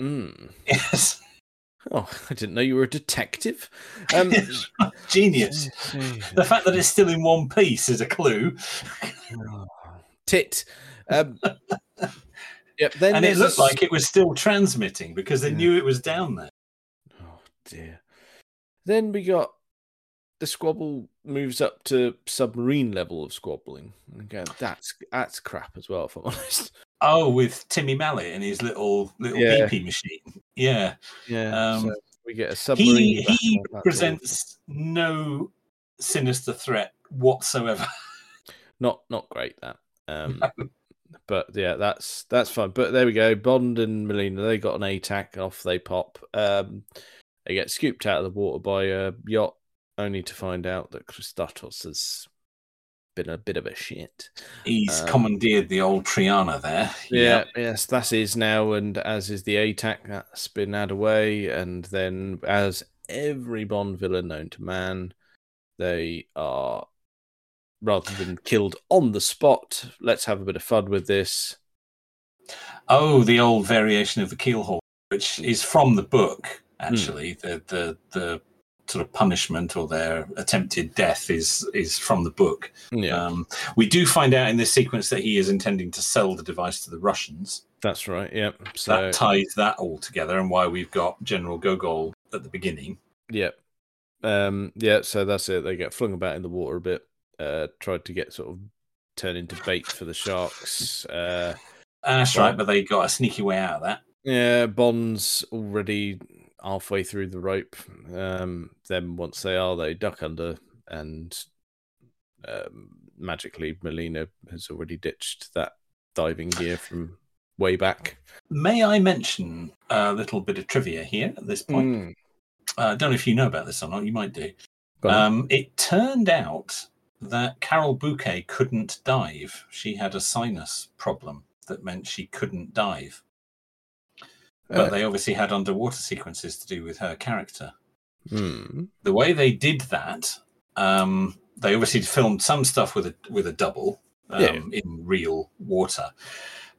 Mm. Yes. Oh, I didn't know you were a detective. Um, Genius. The fact that it's still in one piece is a clue. tit. Um, yep. Then and it there's a looked like it was still transmitting because they Yeah. knew it was down there. Dear. Then we got the squabble moves up to submarine level of squabbling. Okay, that's that's crap as well, if I'm honest. Oh, with Timmy Mallett and his little little Yeah. beepy machine. Yeah. Yeah. Um, so we get a submarine. He he presents no sinister threat whatsoever. not not great that. Um, but yeah, that's that's fine. But there we go. Bond and Melina they got an ATAC. Off they pop. Um, they get scooped out of the water by a yacht, only to find out that Kristatos has been a bit of a shit. He's Um, commandeered the old Triana there. Yeah, yes, that is now, and as is the ATAC, that's been had away, and then as every Bond villain known to man, they are rather than killed on the spot. Let's have a bit of fun with this. Oh, the old variation of the keelhaul, which is from the book. Hmm. Actually, the the the sort of punishment or their attempted death is is from the book. Yeah, Um, we do find out in this sequence that he is intending to sell the device to the Russians. that's right. Yep. So that ties that all together, and why we've got General Gogol at the beginning. Yep. Um, yeah, so that's it. They get flung about in the water a bit. Uh, tried to get sort of turn into bait for the sharks. Uh, That's right, but they got a sneaky way out of that. yeah, Bond's already halfway through the rope. Um, then once they are, they duck under, and um, magically, Melina has already ditched that diving gear from way back. May I mention a little bit of trivia here at this point? Mm. Uh, I don't know if you know about this or not. You might do. Um, it turned out that Carole Bouquet couldn't dive. She had a sinus problem that meant she couldn't dive. But Uh, they obviously had underwater sequences to do with her character. hmm. The way they did that, um, they obviously filmed some stuff with a with a double um, Yeah. in real water,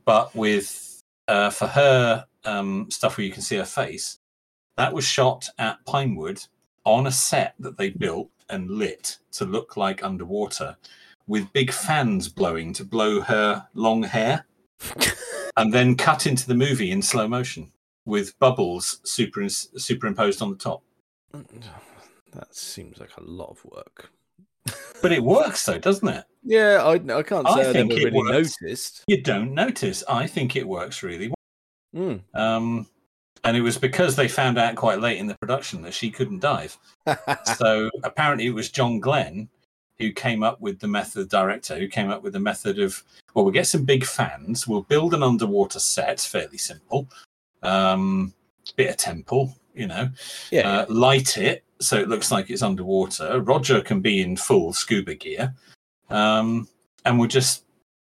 but with uh, for her um, stuff where you can see her face, that was shot at Pinewood on a set that they built and lit to look like underwater, with big fans blowing to blow her long hair, and then cut into the movie in slow motion with bubbles super superimposed on the top. That seems like a lot of work. But it works though, doesn't it? Yeah, I, I can't I say I, think never it really works. noticed. You don't notice. I think it works really well. Mm. Um, and it was because they found out quite late in the production that she couldn't dive. so apparently it was John Glen who came up with the method, director who came up with the method of, well, we'll get some big fans, we'll build an underwater set, fairly simple, um, bit of temple, you know, yeah, uh, light it so it looks like it's underwater. Roger can be in full scuba gear, um, and we'll just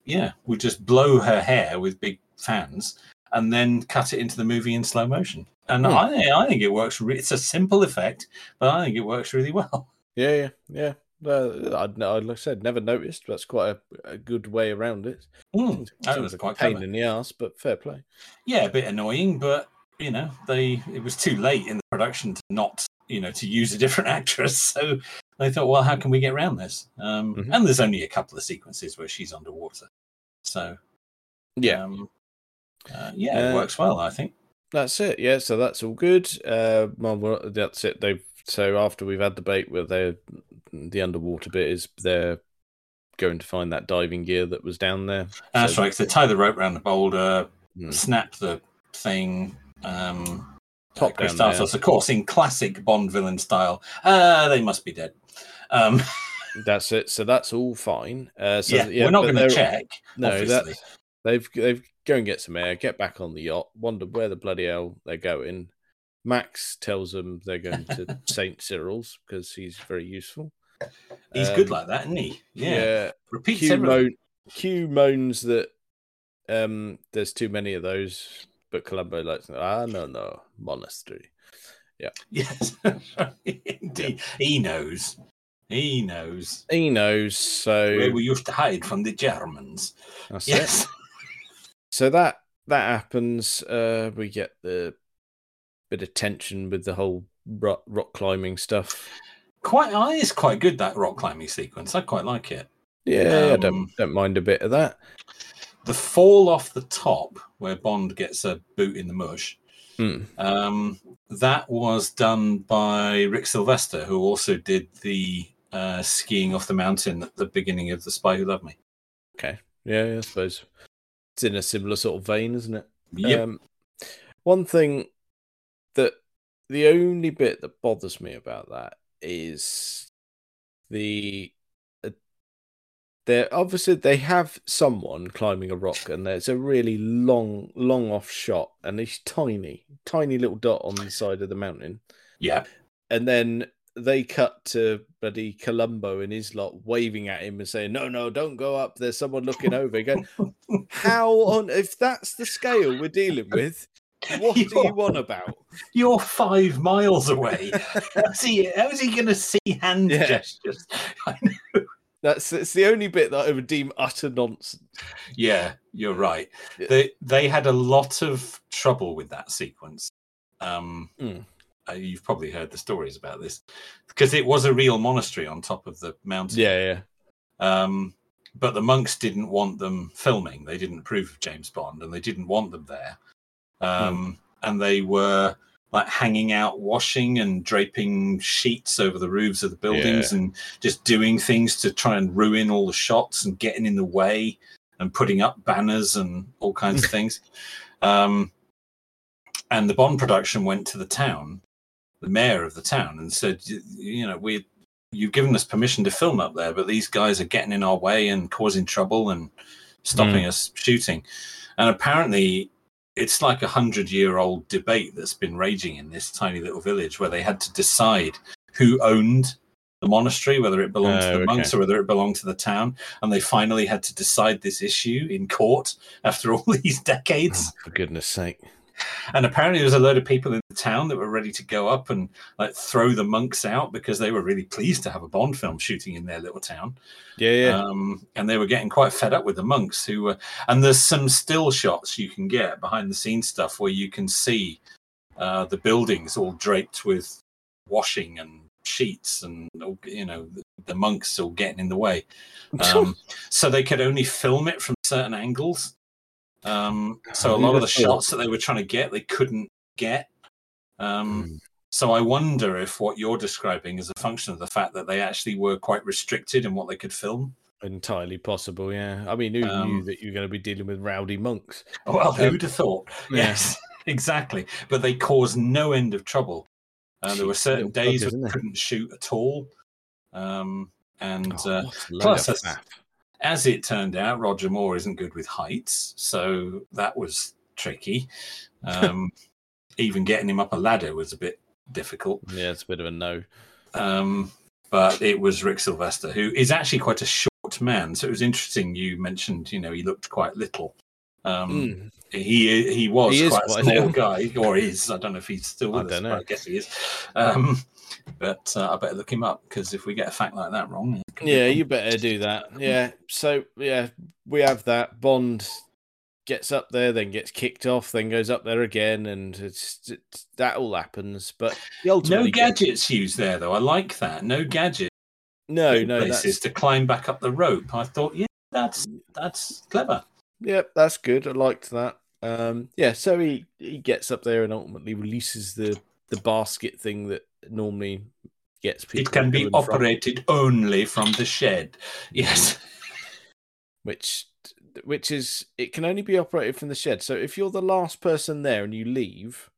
yeah, we'll just blow her hair with big fans, and then cut it into the movie in slow motion. And Hmm. I think I think it works. Re- it's a simple effect, but I think it works really well. yeah, yeah, yeah. Uh, I'd, I- like I said, never noticed. That's quite a, a good way around it. Mm, that was quite pain clever. in the ass, but fair play. Yeah, a bit annoying, but you know, they it was too late in the production to not you know to use a different actress, so they thought, well, how can we get around this? Um, Mhm. And there's only a couple of sequences where she's underwater, so Yeah, um, uh, yeah, it Uh, works well, I think. that's it. Yeah, so that's all good. Uh, well, well, that's it. They've so after we've had the bait where they the underwater bit is they're going to find that diving gear that was down there. That's right. So- they tie the rope around the boulder, Hmm. snap the thing. Um, uh, Chris down there. Dartos, of course, in classic Bond villain style. Uh, they must be dead. Um, That's it. So that's all fine. Uh, so yeah, we're not going to check. No, that they've they've go and get some air, get back on the yacht, wonder where the bloody hell they're going. Max tells them they're going to Saint Cyril's because he's very useful. He's good Um, like that, isn't he? Yeah. Yeah, Repeats Q, moan, Q moans that um, there's too many of those, but Columbo likes ah no no monastery. Yeah. Yes, indeed. He knows. He knows He knows. So where we used to hide from the Germans. that's it. Yes. So that that happens. Uh, we get the bit of tension with the whole rock, rock climbing stuff. Quite, I it's quite good that rock climbing sequence. I quite like it. Yeah, I don't Um, don't mind a bit of that. The fall off the top, where Bond gets a boot in the mush, Hmm. um, that was done by Rick Sylvester, who also did the uh, skiing off the mountain at the beginning of The Spy Who Loved Me. Okay, yeah, I suppose it's in a similar sort of vein, isn't it? Yep. Um, one thing that the only bit that bothers me about that is the uh, there obviously they have someone climbing a rock and there's a really long long off shot and it's tiny tiny little dot on the side of the mountain yeah. and then they cut to buddy Columbo and his lot waving at him and saying, "No, no, don't go up. There's someone looking over." Again, how on if that's the scale we're dealing with? What do you want about? You're five miles away. how's he, how's he going to see hand Yeah. gestures? I know. That's it's the only bit that I would deem utter nonsense. Yeah, you're right. Yeah. They they had a lot of trouble with that sequence. Um, Mm. uh, you've probably heard the stories about this because it was a real monastery on top of the mountain. Yeah, yeah, Um, but the monks didn't want them filming. They didn't approve of James Bond, and they didn't want them there. Um, And they were like hanging out, washing and draping sheets over the roofs of the buildings, and just doing things to try and ruin all the shots and getting in the way and putting up banners and all kinds of things. Um, and the Bond production went to the town the mayor of the town and said, you know, we you've given us permission to film up there, but these guys are getting in our way and causing trouble and stopping us shooting. And apparently, it's like a hundred year old debate that's been raging in this tiny little village where they had to decide who owned the monastery, whether it belonged to Oh, the monks okay. or whether it belonged to the town. And they finally had to decide this issue in court after all these decades. Oh, for goodness sake. And apparently, there was a load of people in the town that were ready to go up and like throw the monks out because they were really pleased to have a Bond film shooting in their little town. Yeah, yeah. Um, and they were getting quite fed up with the monks who were. And there's some still shots you can get behind the scenes stuff where you can see uh, the buildings all draped with washing and sheets, and you know the, the monks all getting in the way. Um, so they could only film it from certain angles. Um, so a lot of the shots that they were trying to get, they couldn't get. Um, Hmm. so I wonder if what you're describing is a function of the fact that they actually were quite restricted in what they could film. Entirely possible, yeah. I mean, who knew Um, that you're going to be dealing with rowdy monks? Well, Um, who'd have thought? yeah. Yes, exactly. But they caused no end of trouble. Uh, there were certain days we they? couldn't shoot at all. Um, and Oh, uh, what a load plus of that's- faff. As it turned out, Roger Moore isn't good with heights, so that was tricky. Um, even getting him up a ladder was a bit difficult. yeah, it's a bit of a no. Um, but it was Rick Sylvester, who is actually quite a short man. So it was interesting. You mentioned, you know, he looked quite little. Um, Mm. He he was He is quite a small guy, or is. I don't know if he's still I with us. don't but know. I guess he is. Um, but uh, I better look him up because if we get a fact like that wrong, Yeah, you better do that. Yeah. So yeah, we have that. Bond gets up there, then gets kicked off, then goes up there again, and it's, it's that all happens. But no ultimately gets- gadgets used there though. I like that. No gadgets. No, no, places that's to climb back up the rope. I thought, yeah, that's that's clever. Yep, that's good. I liked that. Um, yeah, so he he gets up there and ultimately releases the the basket thing that normally gets people. It can be from, operated only from the shed. Yes. which which is it can only be operated from the shed. So if you're the last person there and you leave,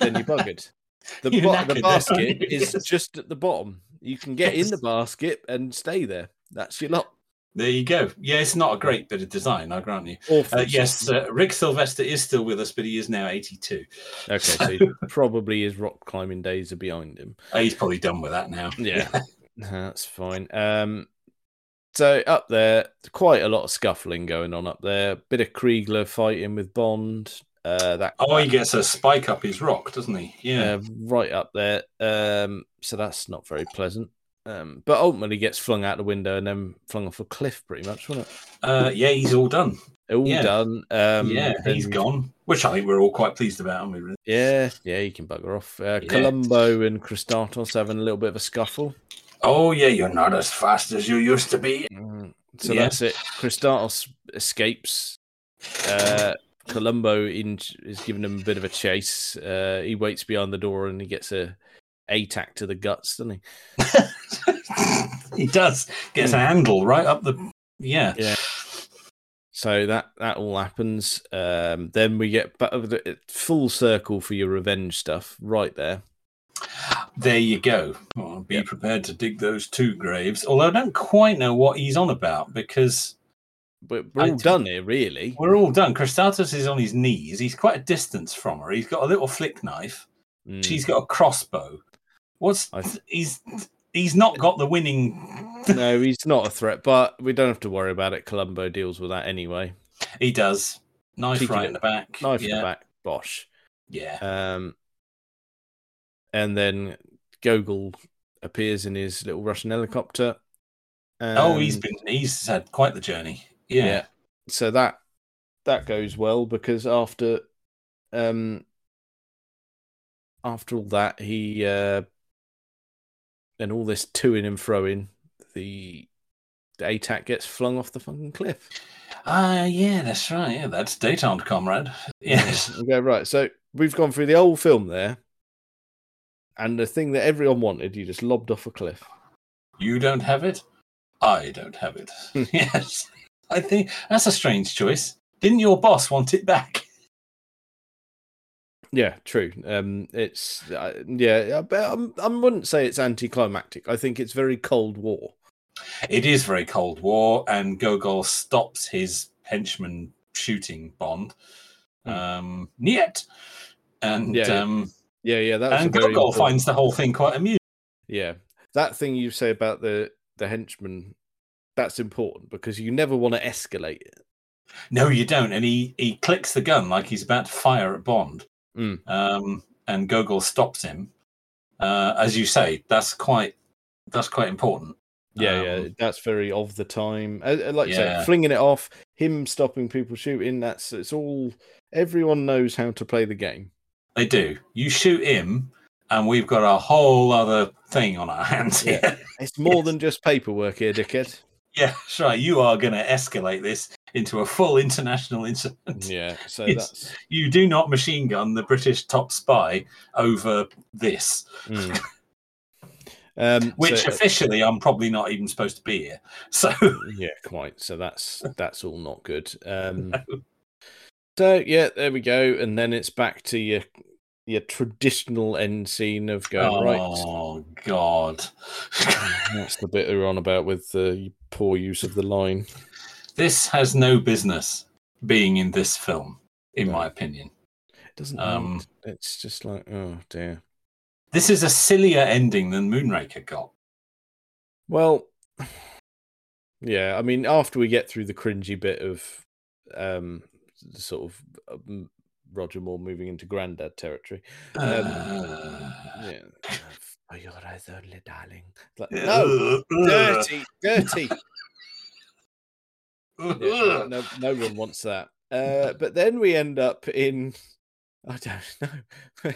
then you're buggered. The, You're bo- the basket is Yes. just at the bottom. You can get in the basket and stay there. That's your lot. There you go. Yeah, it's not a great bit of design, I grant you. Awful. Uh, yes, uh, Rick Sylvester is still with us, but he is now 82. Okay, so he probably his rock climbing days are behind him. Uh, He's probably done with that now. Yeah. That's fine. Um, so up there, quite a lot of scuffling going on up there. Bit of Kriegler fighting with Bond. Uh, that Oh, he gets a spike up his rock, doesn't he? Yeah. uh, right up there. Um, so that's not very pleasant. Um, but ultimately gets flung out the window and then flung off a cliff, pretty much, wasn't it? Uh, yeah, he's all done. All Yeah. done. Um, yeah, he's and- gone, which I think we're all quite pleased about, aren't we? really? Yeah, yeah, he can bugger off. Uh, Yeah. Columbo and Kristatos having a little bit of a scuffle. Oh, yeah, you're not as fast as you used to be. Mm, So Yeah. that's it. Kristatos escapes. Uh, Columbo in, is giving him a bit of a chase. Uh, he waits behind the door and he gets a ATAC to the guts, doesn't he? he does. Gets a handle right up the. Yeah. Yeah. So that that all happens. Um, then we get full circle for your revenge stuff right there. There you go. Well, be Yeah. prepared to dig those two graves. Although I don't quite know what he's on about because We're, we're all d- done here, really. we're all done. Kristatos is on his knees. He's quite a distance from her. He's got a little flick knife. Mm. She's got a crossbow. What's I he's he's not got the winning. no, he's not a threat, but we don't have to worry about it. Columbo deals with that anyway. he does knife Cheeky right in the back. Knife yeah, in the back, bosh. Yeah. Um, and then Gogol appears in his little Russian helicopter. oh, he's been he's had quite the journey. Yeah. So that that goes well because after um after all that he uh and all this toing and froing, the the ATAC gets flung off the fucking cliff. Ah, yeah, that's right. Yeah, that's detente, comrade. Yes. Okay, right. So we've gone through the whole film there. And the thing that everyone wanted, you just lobbed off a cliff. You don't have it. I don't have it. yes. I think that's a strange choice. Didn't your boss want it back? Yeah, true. Um, it's uh, yeah, but I'm, I wouldn't say it's anticlimactic. I think it's very Cold War. It is very Cold War, and Gogol stops his henchman shooting Bond. Hmm. Um, Niet, and Yeah, yeah. um, Yeah, yeah. That and Gogol finds the whole thing quite amusing. Yeah, that thing you say about the the henchman, that's important because you never want to escalate it. No, you don't. And he he clicks the gun like he's about to fire at Bond. Mm. Um, and Gogol stops him. Uh, as you say, that's quite that's quite important. Yeah, yeah, Um, that's very of the time. Uh, uh, Like you Yeah. say, flinging it off, him stopping people shooting. That's it's all. Everyone knows how to play the game. They do. You shoot him, and we've got a whole other thing on our hands Yeah. here. It's more Yes. than just paperwork here, dickhead. yeah, that's right. You are going to escalate this into a full international incident. Yeah, so Yes. that's You do not machine gun the British top spy over this, mm. um, which so- officially I'm probably not even supposed to be here. So yeah, quite. So that's that's all not good. Um, so yeah, there we go, and then it's back to your your traditional end scene of going right. oh God. That's the bit we are on about with the poor use of the line. This has no business being in this film, in No. my opinion. It doesn't. Um, it's just like oh dear. This is a sillier ending than Moonraker got. Well, yeah. I mean, after we get through the cringy bit of um, sort of um, Roger Moore moving into granddad territory. Um, Uh, Yeah. For your eyes only, darling. Like, no, dirty, dirty. Yeah, no, no, one wants that. Uh, but then we end up in, I don't know.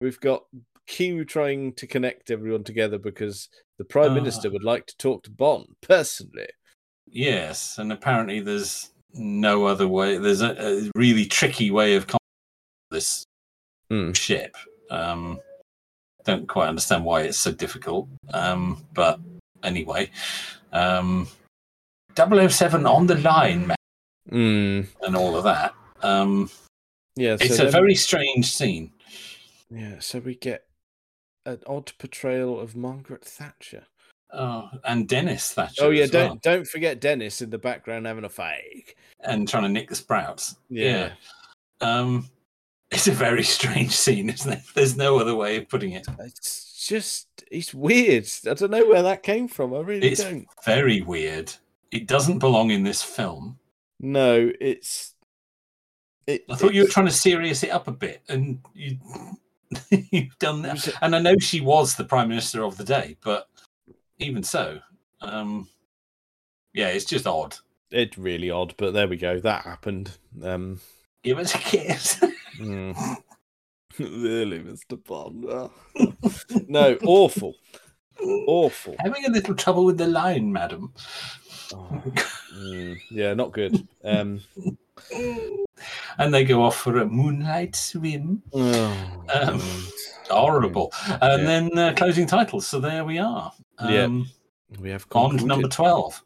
We've got Q trying to connect everyone together because the Prime Ah. Minister would like to talk to Bond personally. Yes, and apparently there's no other way. There's a, a really tricky way of this Hmm. ship. Um, don't quite understand why it's so difficult. Um, but anyway, um, 007 on the line man, Mm. and all of that. Um, Yeah, so it's a very strange scene. yeah. So we get an odd portrayal of Margaret Thatcher. Oh, and Dennis Thatcher. Oh yeah, don't well, don't forget Dennis in the background having a fake. and trying to nick the sprouts. Yeah. Um, it's a very strange scene, isn't it? There's no other way of putting it. It's just it's weird. I don't know where that came from. I really It's don't. very weird. It doesn't belong in this film. No, it's. It, I thought you were trying to serious it up a bit, and you you've done that. And I know she was the prime minister of the day, but even so, um, yeah, it's just odd. It's really odd, but there we go. That happened. Um, Give us a kiss. mm. really, Mr. Bond. No, awful, awful. Having a little trouble with the line, madam. Oh, mm, yeah, not good. Um, and they go off for a moonlight swim. oh, Um. Horrible. And Yeah. then uh, closing titles. So there we are. Yeah. Um, we have Bond number 12.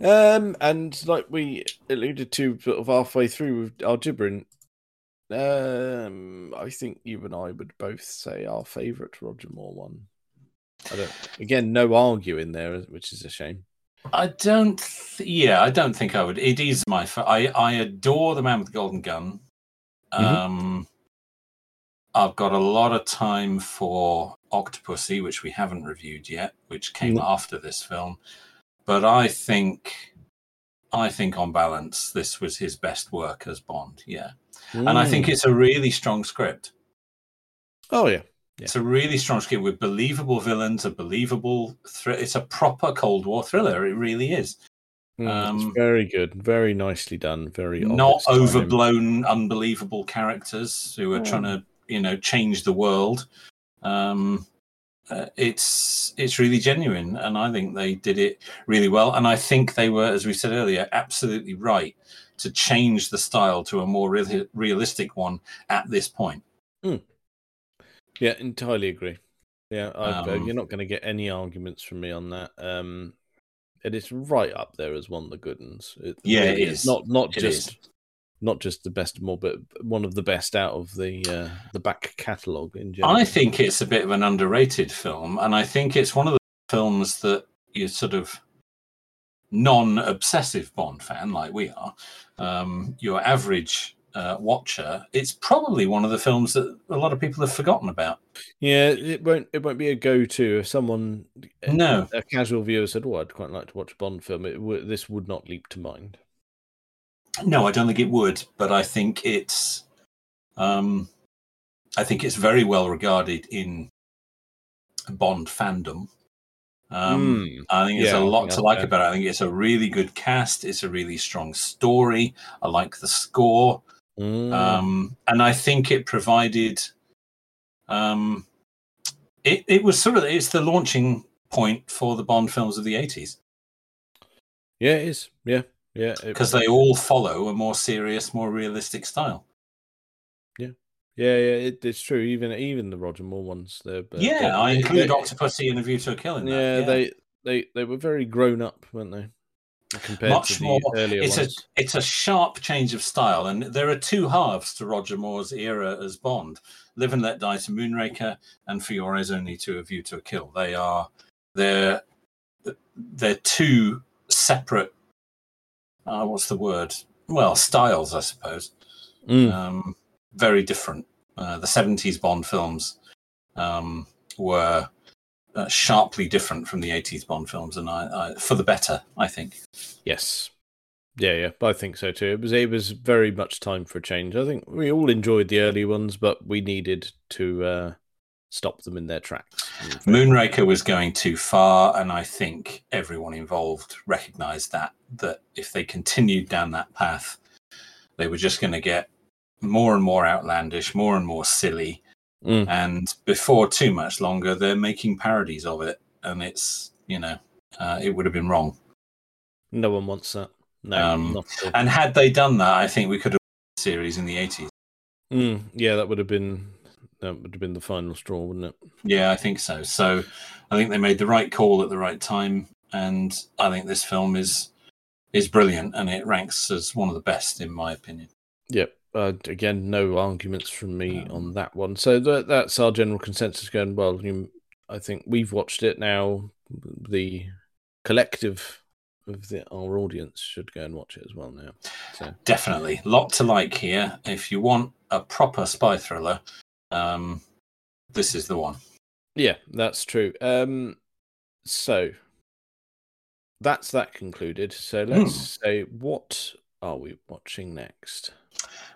Um, and like we alluded to, sort of halfway through with our gibbering, um, I think you and I would both say our favourite Roger Moore one. I don't. Again, no arguing there, which is a shame. I don't. Th- yeah, I don't think I would. It is my. Fa- I I adore the man with the golden gun. Mhm. Um, I've got a lot of time for Octopussy, which we haven't reviewed yet, which came No. after this film. But I think, I think on balance, this was his best work as Bond. Yeah, and I think Mm. it's a really strong script. Oh yeah, It's a really strong script with believable villains, a believable. Thr- it's a proper Cold War thriller. It really is. Mm, Um, it's very good, very nicely done, very not its time. overblown, unbelievable characters who are Mm. trying to, you know, change the world. Um, uh, it's it's really genuine, and I think they did it really well. And I think they were, as we said earlier, absolutely right to change the style to a more real- realistic one at this point. Yeah, entirely agree. Yeah, I, uh, Um, you're not going to get any arguments from me on that. Um, and it's right up there as one of the good ones. It Yeah, it really is. Not not It just is. not just the best of Moore, but one of the best out of the uh, the back catalogue in general. I think it's a bit of an underrated film, and I think it's one of the films that you sort of non-obsessive Bond fan like we are, um, your average uh, watcher, it's probably one of the films that a lot of people have forgotten about. Yeah, it won't it won't be a go-to if someone No. a casual viewer said, "Oh, I'd quite like to watch a Bond film." It w- this would not leap to mind. No, I don't think it would, but I think it's, um, I think it's very well regarded in Bond fandom. Um, Mm, I think there's yeah, a lot to like fair. about it. I think it's a really good cast. It's a really strong story. I like the score, mm. um, and I think it provided. Um, it it was sort of it's the launching point for the Bond films of the 80s yeah, it is. Yeah, yeah. because they all follow a more serious, more realistic style. yeah, yeah. It, it's true. Even even the Roger Moore ones. They're, Yeah, they're- I included they- Octopussy and A View to a Kill in that. Yeah, they they they were very grown up, weren't they? Much more- earlier it's a it's a sharp change of style, and there are two halves to Roger Moore's era as Bond: Live and Let Die to Moonraker, and For Your Eyes Only to A View to a Kill. They are they're they're two separate. Uh, what's the word? Well, styles, I suppose. Mm. Um, very different. Uh, the '70s Bond films um, were uh, sharply different from the '80s Bond films, and I, I for the better, I think. Yes. Yeah, yeah, I think so too. It was it was very much time for a change. I think we all enjoyed the early ones, but we needed to uh, stop them in their tracks. Moonraker was going too far, and I think everyone involved recognized that that if they continued down that path, they were just going to get more and more outlandish, more and more silly, Mm. and before too much longer, they're making parodies of it, and it's you know uh, it would have been wrong. No one wants that. No, Um. And had they done that, I think we could have a series in the eighties. Mm, yeah, that would have been that would have been the final straw, wouldn't it? Yeah, I think so. So I think they made the right call at the right time, and I think this film is is brilliant, and it ranks as one of the best in my opinion. Yep. Uh, again, no arguments from me Um, on that one. So that that's our general consensus. Going well. You, I think we've watched it now. The collective of the, our audience should go and watch it as well now. So Definitely, lot to like here. If you want a proper spy thriller, um, this is the one. yeah, that's true. Um, so that's that concluded. So let's say what are we watching next?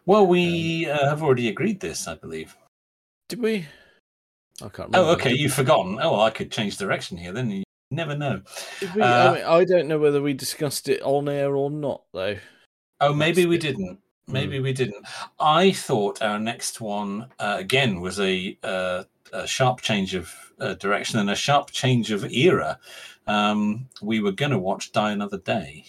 Well, we uh, have already agreed this, I believe. Did we? I can't remember. Oh, okay, you've forgotten. Oh, well, I could change direction here. Then you never know. We? Uh, I, mean, I don't know whether we discussed it on air or not, though. Oh, maybe That's we didn't. Maybe we didn't. I thought our next one uh, again was a, uh, a sharp change of uh, direction and a sharp change of era. Um, we were going to watch Die Another Day.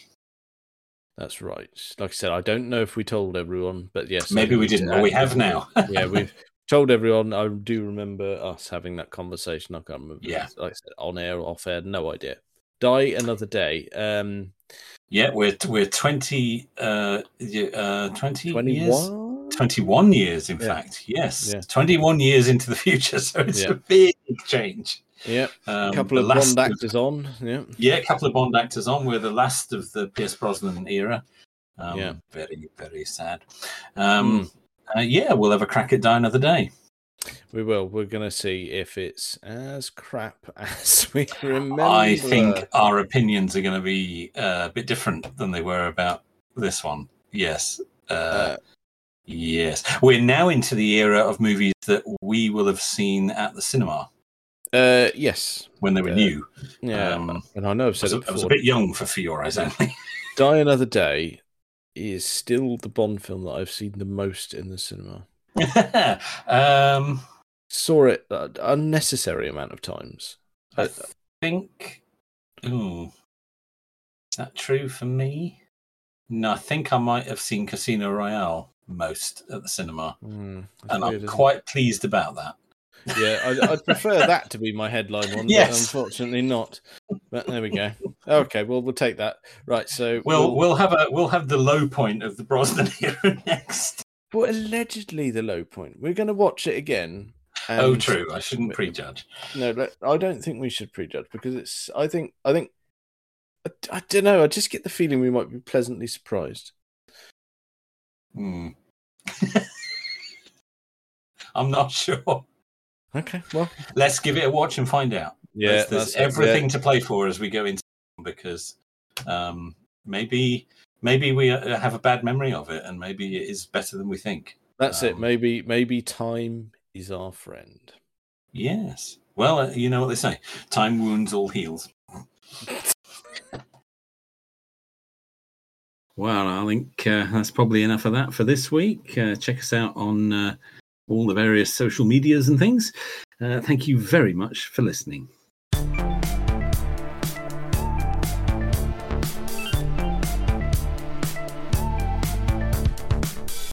That's right. Like I said, I don't know if we told everyone, but yes, Maybe we didn't, but we have now. yeah, we've told everyone. I do remember us having that conversation. I can't remember. Yeah. like I said, on air or off air, no idea. Die another day. Um, yeah, we're we're twenty uh, uh, 20 years. twenty-one. 21 years, in Yeah. fact. Yes, Yeah. 21 years into the future. So it's Yeah. a big change. Yeah, Um, a couple of Bond actors on. Yeah, Yeah, a couple of Bond actors on. We're the last of the Pierce Brosnan era. Um, Yeah. Very, very sad. Um, uh, yeah, we'll have a crack at Die Another Day. we will. We're gonna see if it's as crap as we remember. I think our opinions are going to be uh, a bit different than they were about this one. Yes. Uh, Uh, yes. We're now into the era of movies that we will have seen at the cinema uh, yes. when they were Uh, new. Yeah, Um, and I know I've I was, it I was a bit young for Your Only. Die Another Day is still the Bond film that I've seen the most in the cinema. um, Saw it an unnecessary amount of times. I Uh, think. Ooh, is that true for me? No, I think I might have seen Casino Royale most at the cinema, mm, and weird, I'm isn't it? quite pleased about that. Yeah, I'd, I'd prefer that to be my headline one, Yes. but unfortunately not. But there we go. Okay, well we'll take that. Right, so We'll we'll have a we'll have the low point of the Brosnan era next. well, allegedly the low point. We're going to watch it again. oh, true. I shouldn't prejudge. No, I don't think we should prejudge because it's. I think. I think. I, don't know. I just get the feeling we might be pleasantly surprised. Hmm. I'm not sure. Okay, well, Let's give it a watch and find out. yeah, there's, there's that's it, everything to play for as we go into because um, maybe maybe we uh, have a bad memory of it and maybe it is better than we think. Yeah, that's it. um, Maybe, maybe time is our friend. Yes. Well, uh, you know what they say: time wounds all heals. Well, I think uh, that's probably enough of that for this week. Uh, check us out on uh, all the various social medias and things. Uh, thank you very much for listening.